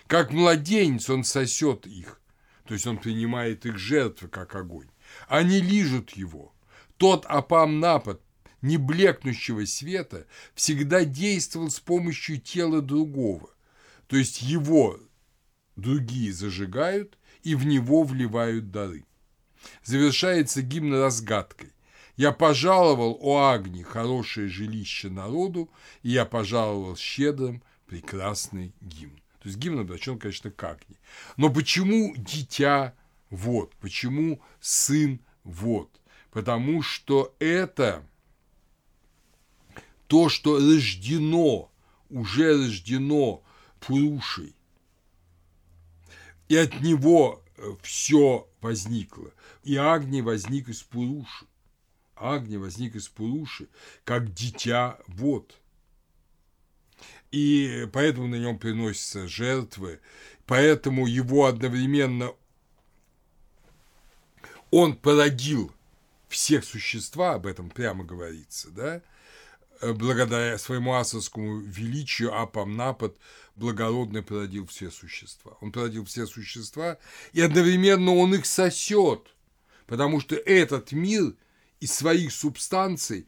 Как младенец он сосет их, то есть он принимает их жертвы, как огонь. Они лижут его. Тот апам напад, не блекнущего света, всегда действовал с помощью тела другого. То есть его другие зажигают и в него вливают дары. Завершается гимн разгадкой. Я пожаловал, о Агни, хорошее жилище народу, и я пожаловал щедрым прекрасный гимн. То есть гимн обращен, конечно, к Агни. Но почему дитя вот? Почему сын вот? Потому что это то, что рождено, уже рождено Пурушей. И от него э, все возникло. И Агни возник из Пуруши. Агни возник из Пуруши, как дитя вот. И поэтому на нем приносятся жертвы, поэтому его одновременно он породил всех существа, об этом прямо говорится, да, э, благодаря своему асовскому величию Апам-Напад благородно породил все существа. Он породил все существа, и одновременно он их сосет, потому что этот мир из своих субстанций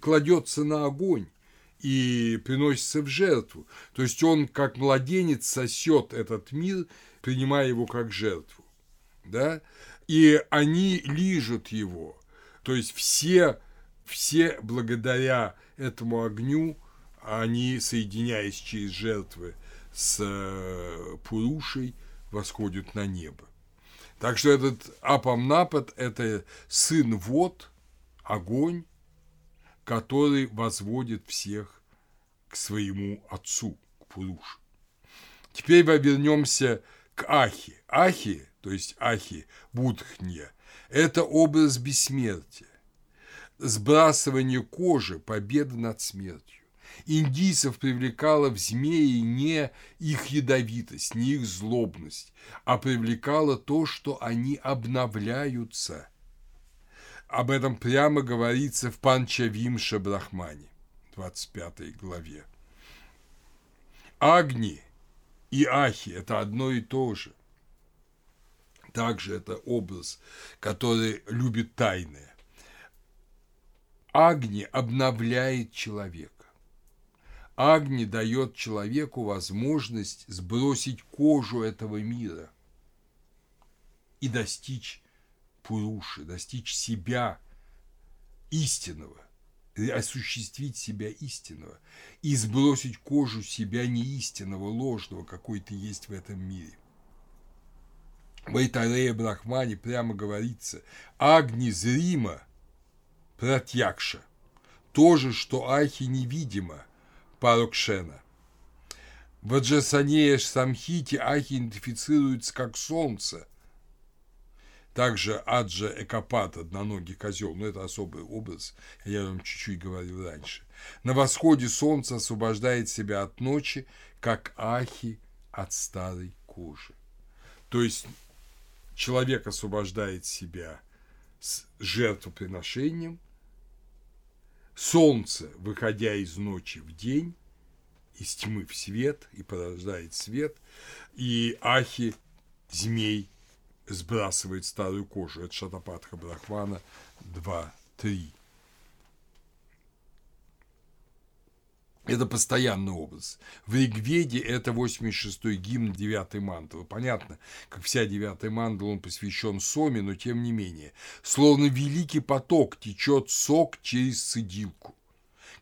кладется на огонь и приносится в жертву. То есть он, как младенец, сосет этот мир, принимая его как жертву. Да? И они лижут его. То есть все, все благодаря этому огню, они, соединяясь через жертвы с э, Пурушей, восходят на небо. Так что этот Апамнапад – это сын вод, огонь, который возводит всех к своему отцу, к Пурушу. Теперь мы вернемся к Ахи. Ахи, то есть Ахи Будхнья, это образ бессмертия, сбрасывание кожи, победа над смертью. Индийцев привлекала в змеи не их ядовитость, не их злобность, а привлекало то, что они обновляются. Об этом прямо говорится в Панчавимша Брахмане, 25 главе. Агни и Ахи – это одно и то же. Также это образ, который любит тайное. Агни обновляет человека. Агни дает человеку возможность сбросить кожу этого мира и достичь Пуруши, достичь себя истинного, осуществить себя истинного и сбросить кожу себя неистинного, ложного, какой ты есть в этом мире. В Айтарея Брахмане прямо говорится «Агни зримо пратьякша» – то же, что Ахи невидимо – Парокшена. В Аджасанея Самхите Ахи идентифицируется как солнце. Также Аджа Экопат, одноногий козел, но это особый образ, я вам чуть-чуть говорил раньше. На восходе солнце освобождает себя от ночи, как Ахи от старой кожи. То есть человек освобождает себя с жертвоприношением – Солнце, выходя из ночи в день, из тьмы в свет и порождает свет, и Ахи, змей, сбрасывает старую кожу. Это Шатапатха Брахвана 2.3. Это постоянный образ. В Ригведе это 86-й гимн 9 мантры. Понятно, как вся 9 мандала, он посвящен Соме, но тем не менее. Словно великий поток течет сок через цедилку.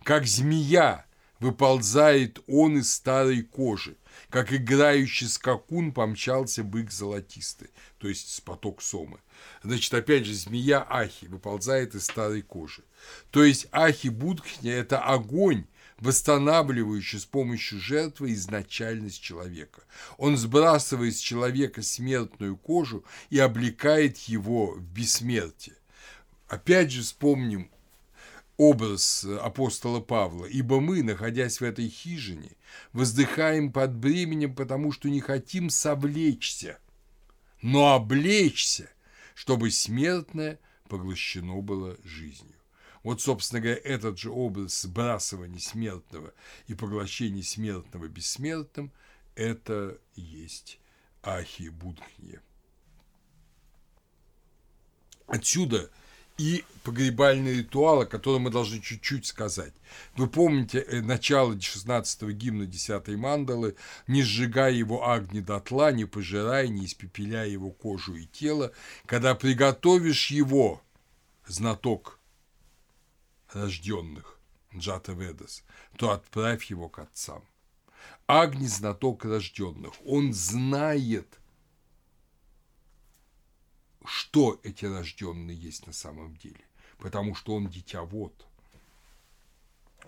Как змея выползает он из старой кожи, как играющий скакун помчался бык золотистый, то есть с поток Сомы. Значит, опять же, змея Ахи выползает из старой кожи. То есть Ахи Будхня – это огонь, восстанавливающий с помощью жертвы изначальность человека. Он сбрасывает с человека смертную кожу и облекает его в бессмертие. Опять же вспомним образ апостола Павла, ибо мы, находясь в этой хижине, воздыхаем под бременем, потому что не хотим совлечься, но облечься, чтобы смертное поглощено было жизнью. Вот, собственно говоря, этот же образ сбрасывания смертного и поглощения смертного бессмертным – это есть ахи будхния. Отсюда и погребальный ритуал, о котором мы должны чуть-чуть сказать. Вы помните э, начало 16-го гимна 10-й мандалы «Не сжигай его агни дотла, не пожирай, не испепеляй его кожу и тело, когда приготовишь его, знаток рожденных, Джата Ведас, то отправь его к отцам». Агни – знаток рожденных, он знает – что эти рожденные есть на самом деле, потому что он дитя вот.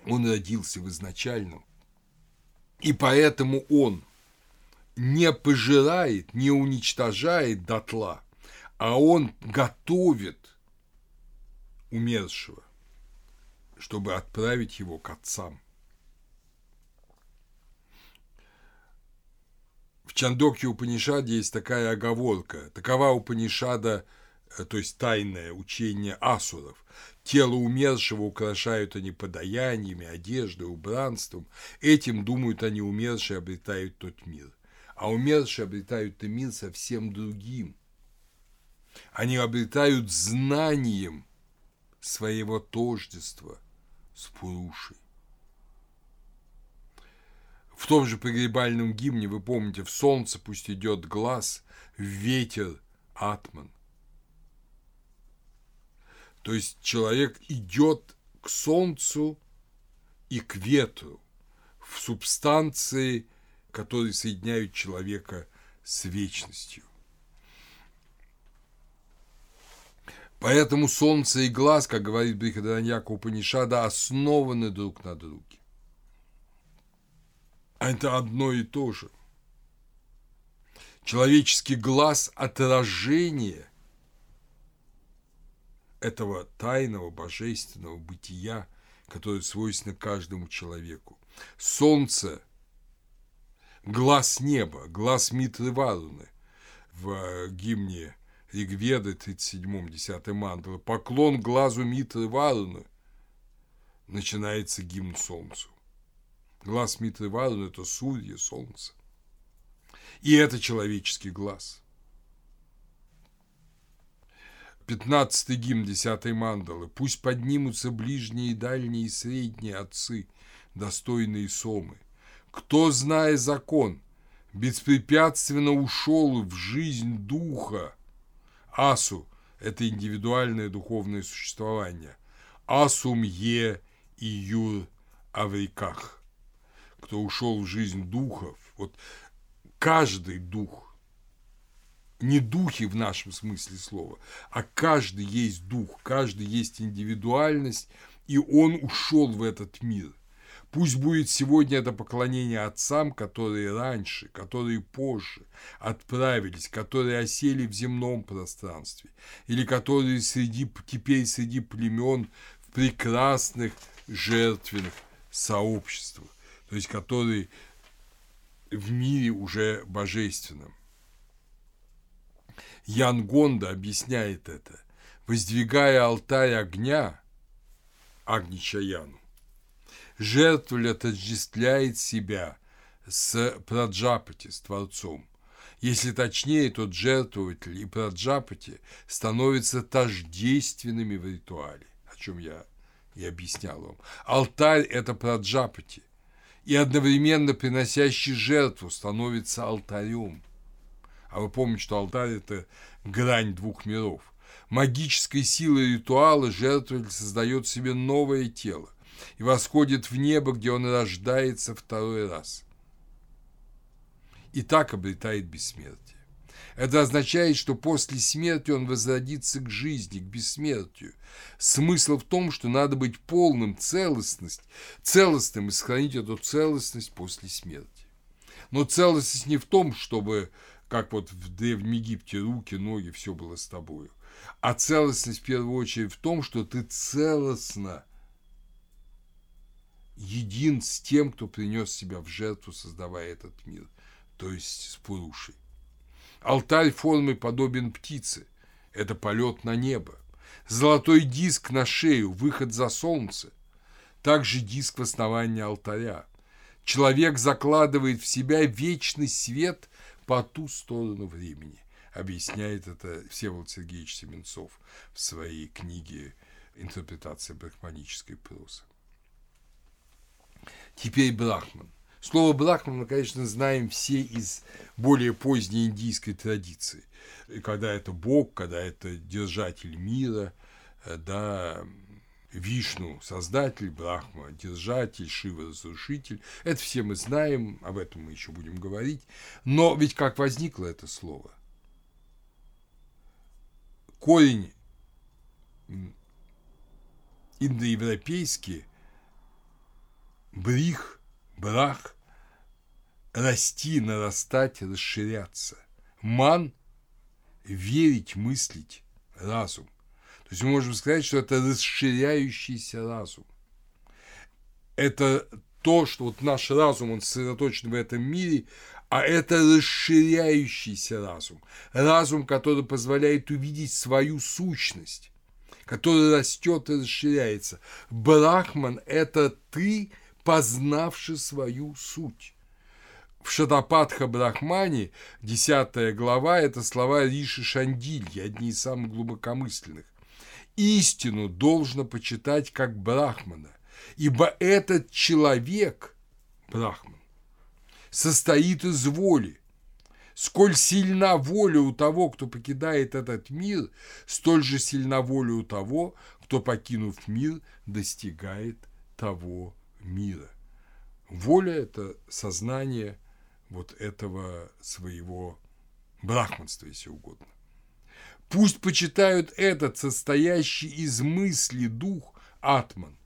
Он родился в изначальном, и поэтому он не пожирает, не уничтожает дотла, а он готовит умершего, чтобы отправить его к отцам – В Чандокье Упанишаде есть такая оговорка. Такова Упанишада, э, то есть тайное учение асуров. Тело умершего украшают они подаяниями, одеждой, убранством. Этим, думают они, умершие обретают тот мир. А умершие обретают тот мир совсем другим. Они обретают знанием своего тождества с Пурушей. В том же погребальном гимне, вы помните, в солнце пусть идет глаз, в ветер атман. То есть человек идет к солнцу и к ветру, в субстанции, которые соединяют человека с вечностью. Поэтому солнце и глаз, как говорит Брихадараньяка Упанишада, основаны друг на друге. А это одно и то же. Человеческий глаз – отражение этого тайного божественного бытия, которое свойственно каждому человеку. Солнце – глаз неба, глаз Митры Варуны в гимне Ригведы 37-м 10 мандалы. Поклон глазу Митры Варуны начинается гимн солнцу. Глаз Митры Варуны – это Сурья, солнце. И это человеческий глаз. Пятнадцатый гимн десятой мандалы. Пусть поднимутся ближние, дальние и средние отцы, достойные сомы. Кто, зная закон, беспрепятственно ушел в жизнь духа. Асу – это индивидуальное духовное существование. Асум е и юр авриках кто ушел в жизнь духов, вот каждый дух, не духи в нашем смысле слова, а каждый есть дух, каждый есть индивидуальность, и он ушел в этот мир. Пусть будет сегодня это поклонение отцам, которые раньше, которые позже отправились, которые осели в земном пространстве, или которые среди, теперь среди племен в прекрасных жертвенных сообществах то есть который в мире уже божественном. Ян Гонда объясняет это, воздвигая алтарь огня, Агничаяну, жертвователь отождествляет себя с Праджапати, с Творцом. Если точнее, тот жертвователь и Праджапати становятся тождественными в ритуале, о чем я и объяснял вам. Алтарь – это Праджапати, и одновременно приносящий жертву становится алтарем. А вы помните, что алтарь – это грань двух миров. Магической силой ритуала жертвователь создает себе новое тело и восходит в небо, где он рождается второй раз. И так обретает бессмертие. Это означает, что после смерти он возродится к жизни, к бессмертию. Смысл в том, что надо быть полным целостность, целостным и сохранить эту целостность после смерти. Но целостность не в том, чтобы, как вот в Древнем Египте, руки, ноги, все было с тобою. А целостность в первую очередь в том, что ты целостно един с тем, кто принес себя в жертву, создавая этот мир, то есть с Пурушей. Алтарь формы подобен птице. Это полет на небо. Золотой диск на шею, выход за солнце. Также диск в основании алтаря. Человек закладывает в себя вечный свет по ту сторону времени. Объясняет это Всеволод Сергеевич Семенцов в своей книге «Интерпретация брахманической прозы». Теперь Брахман. Слово Брахман мы, конечно, знаем все из более поздней индийской традиции. Когда это Бог, когда это держатель мира, э, да, Вишну – создатель, Брахма – держатель, Шива – разрушитель. Это все мы знаем, об этом мы еще будем говорить. Но ведь как возникло это слово? Корень индоевропейский брих, брах, расти, нарастать, расширяться. Ман – верить, мыслить, разум. То есть мы можем сказать, что это расширяющийся разум. Это то, что вот наш разум, он сосредоточен в этом мире, а это расширяющийся разум. Разум, который позволяет увидеть свою сущность, который растет и расширяется. Брахман – это ты, познавший свою суть. В Шатапатха Брахмане, 10 глава, это слова Риши Шандильи, одни из самых глубокомысленных. «Истину должно почитать как Брахмана, ибо этот человек, Брахман, состоит из воли. Сколь сильна воля у того, кто покидает этот мир, столь же сильна воля у того, кто, покинув мир, достигает того мира. Воля – это сознание вот этого своего брахманства, если угодно. Пусть почитают этот состоящий из мысли дух Атман,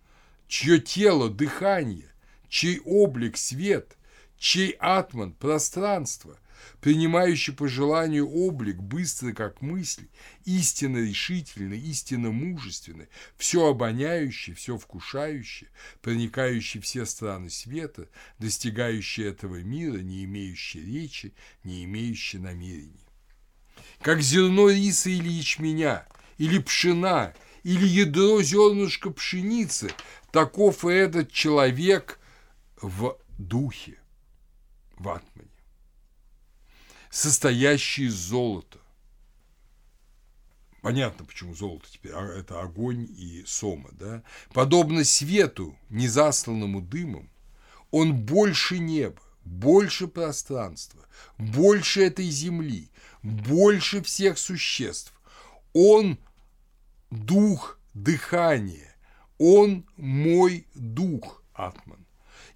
чье тело – дыхание, чей облик – свет, чей Атман – пространство, принимающий по желанию облик, быстрый как мысль, истинно решительный, истинно мужественный, все обоняющий, все вкушающий, проникающий все страны света, достигающий этого мира, не имеющий речи, не имеющий намерений. Как зерно риса или ячменя, или пшена, или ядро зернышка пшеницы, таков и этот человек в духе, в атмане состоящий из золота. Понятно, почему золото теперь, а это огонь и сома, да? Подобно свету, незасланному дымом, он больше неба, больше пространства, больше этой земли, больше всех существ. Он – дух дыхания, он мой дух, Атман.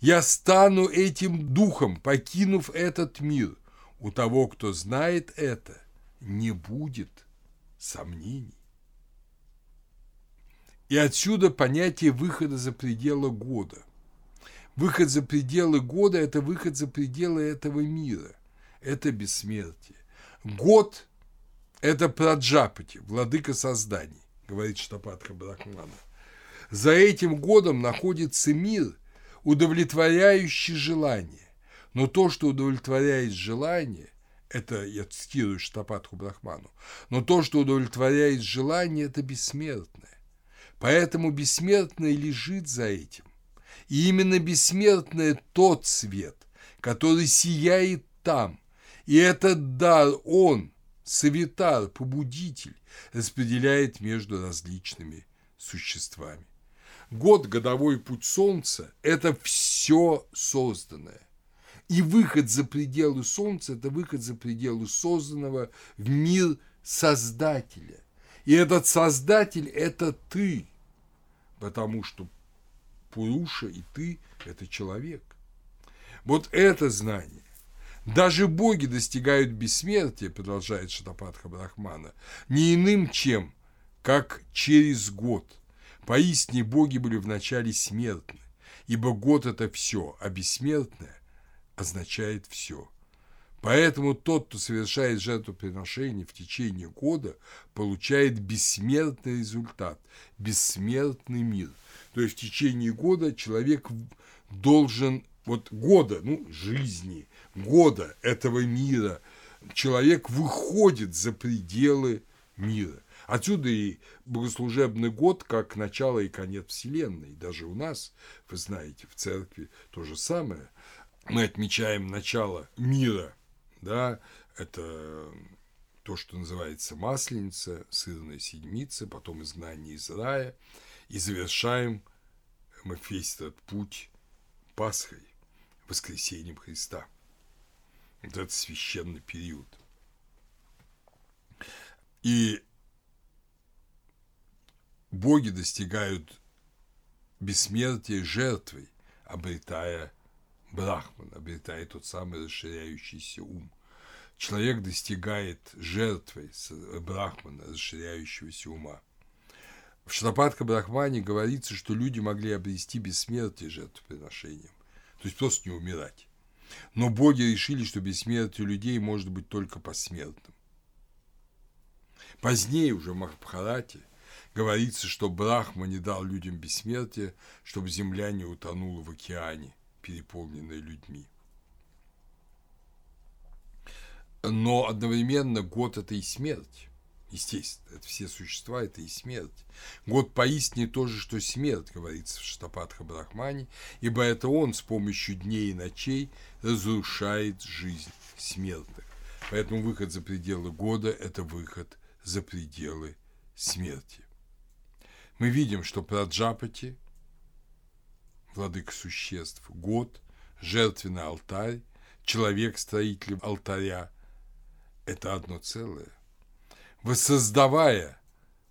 Я стану этим духом, покинув этот мир – у того, кто знает это, не будет сомнений. И отсюда понятие выхода за пределы года. Выход за пределы года – это выход за пределы этого мира. Это бессмертие. Год – это праджапати, владыка созданий, говорит Штапатха Брахмана. За этим годом находится мир, удовлетворяющий желание. Но то, что удовлетворяет желание, это я цитирую Штапатху Брахману, но то, что удовлетворяет желание, это бессмертное. Поэтому бессмертное лежит за этим. И именно бессмертное тот свет, который сияет там. И этот дар он, савитар, побудитель, распределяет между различными существами. Год, годовой путь Солнца – это все созданное. И выход за пределы Солнца – это выход за пределы созданного в мир Создателя. И этот Создатель – это ты, потому что Пуруша и ты – это человек. Вот это знание. Даже боги достигают бессмертия, продолжает Шатапатха Брахмана, не иным чем, как через год. Поистине боги были вначале смертны, ибо год – это все, а бессмертное означает все. Поэтому тот, кто совершает жертвоприношение в течение года, получает бессмертный результат, бессмертный мир. То есть в течение года человек должен, вот года, ну, жизни, года этого мира, человек выходит за пределы мира. Отсюда и богослужебный год как начало и конец Вселенной. Даже у нас, вы знаете, в церкви то же самое. Мы отмечаем начало мира, да, это то, что называется Масленица, сырная седмица, потом изгнание из рая, и завершаем мы весь этот путь Пасхой, воскресением Христа. Вот это священный период. И боги достигают бессмертия жертвой, обретая Брахман, обретая тот самый расширяющийся ум. Человек достигает жертвой Брахмана, расширяющегося ума. В Шрапатха Брахмане говорится, что люди могли обрести бессмертие жертвоприношением, то есть просто не умирать. Но боги решили, что бессмертие людей может быть только посмертным. Позднее уже в Махабхарате говорится, что Брахма не дал людям бессмертия, чтобы земля не утонула в океане, переполненной людьми. Но одновременно год – это и смерть. Естественно, это все существа – это и смерть. Год поистине то же, что смерть, говорится в Штапатха Брахмане, ибо это он с помощью дней и ночей разрушает жизнь смертных. Поэтому выход за пределы года – это выход за пределы смерти. Мы видим, что Праджапати, владыка существ, год, жертвенный алтарь, человек, строитель алтаря – это одно целое. Воссоздавая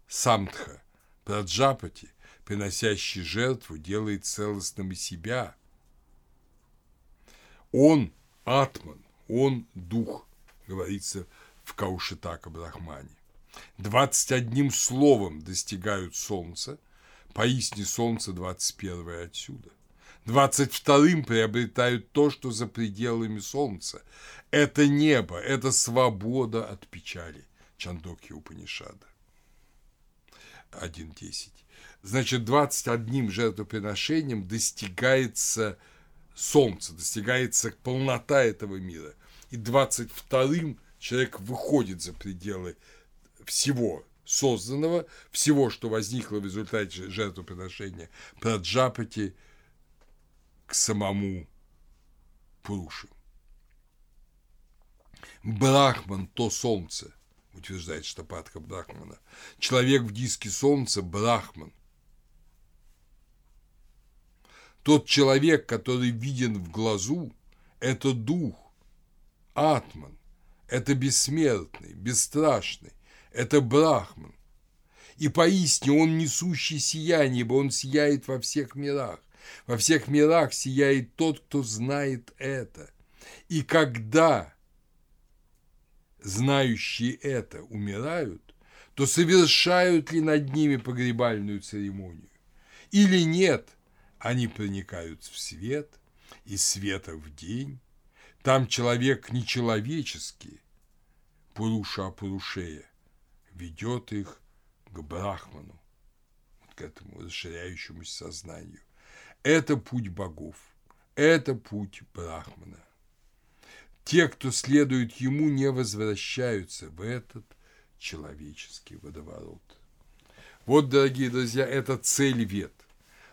самтха, Праджапати, приносящий жертву, делает целостным и себя. Он – атман, он – дух, говорится в Каушитака Брахмане. Двадцать одним словом достигают солнца, поистине солнце двадцать первое отсюда. Двадцать вторым приобретают то, что за пределами солнца. Это небо, это свобода от печали. Чандоки Упанишада. 1.10. Значит, 21 жертвоприношением достигается солнце, достигается полнота этого мира. И 22-м человек выходит за пределы всего созданного, всего, что возникло в результате жертвоприношения Праджапати к самому Пуруши. Брахман – то солнце, утверждает Штапатха Брахмана. Человек в диске солнца – Брахман. Тот человек, который виден в глазу – это дух, Атман, это бессмертный, бесстрашный, это Брахман. И поистине он несущий сияние, ибо он сияет во всех мирах. Во всех мирах сияет тот, кто знает это. И когда знающие это умирают, то совершают ли над ними погребальную церемонию? Или нет, они проникают в свет, и света в день. Там человек нечеловеческий, Пуруша Пурушея, ведет их к Брахману, к этому расширяющемуся сознанию. Это путь богов, это путь Брахмана. Те, кто следует ему, не возвращаются в этот человеческий водоворот. Вот, дорогие друзья, это цель вет.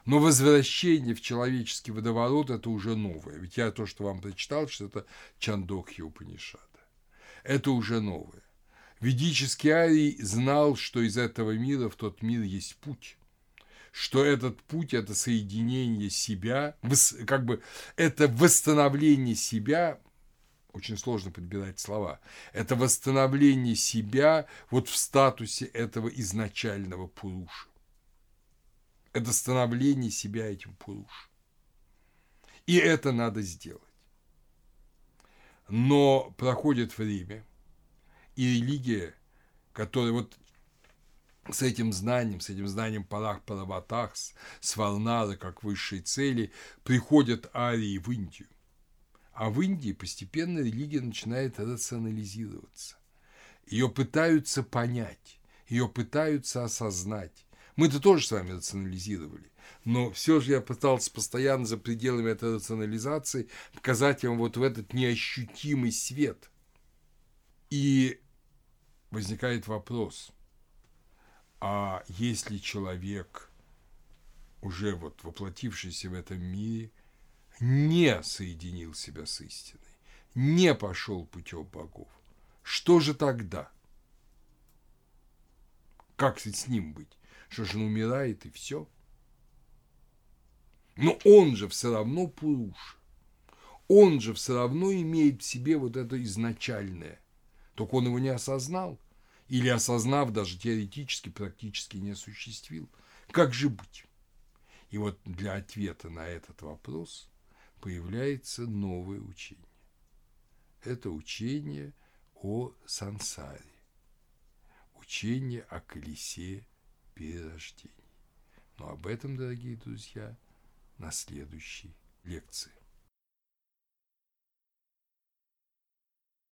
Но возвращение в человеческий водоворот – это уже новое. Ведь я то, что вам прочитал, что это Чандокхи Упанишада. Это уже новое. Ведический Арий знал, что из этого мира в тот мир есть путь что этот путь – это соединение себя, как бы это восстановление себя, очень сложно подбирать слова, это восстановление себя вот в статусе этого изначального пуруша. Это становление себя этим пуруш. И это надо сделать. Но проходит время – и религия, которая вот с этим знанием, с этим знанием Парах Параватахс, с Варнары как высшей цели, приходят арии в Индию. А в Индии постепенно религия начинает рационализироваться. Ее пытаются понять, ее пытаются осознать. Мы-то тоже с вами рационализировали. Но все же я пытался постоянно за пределами этой рационализации показать вам вот в этот неощутимый свет. И возникает вопрос, а если человек, уже вот воплотившийся в этом мире, не соединил себя с истиной, не пошел путем богов, что же тогда? Как с ним быть? Что же он умирает и все? Но он же все равно Пуруша. Он же все равно имеет в себе вот это изначальное. Только он его не осознал. Или осознав, даже теоретически, практически не осуществил. Как же быть? И вот для ответа на этот вопрос появляется новое учение. Это учение о сансаре, учение о колесе перерождений. Но об этом, дорогие друзья, на следующей лекции.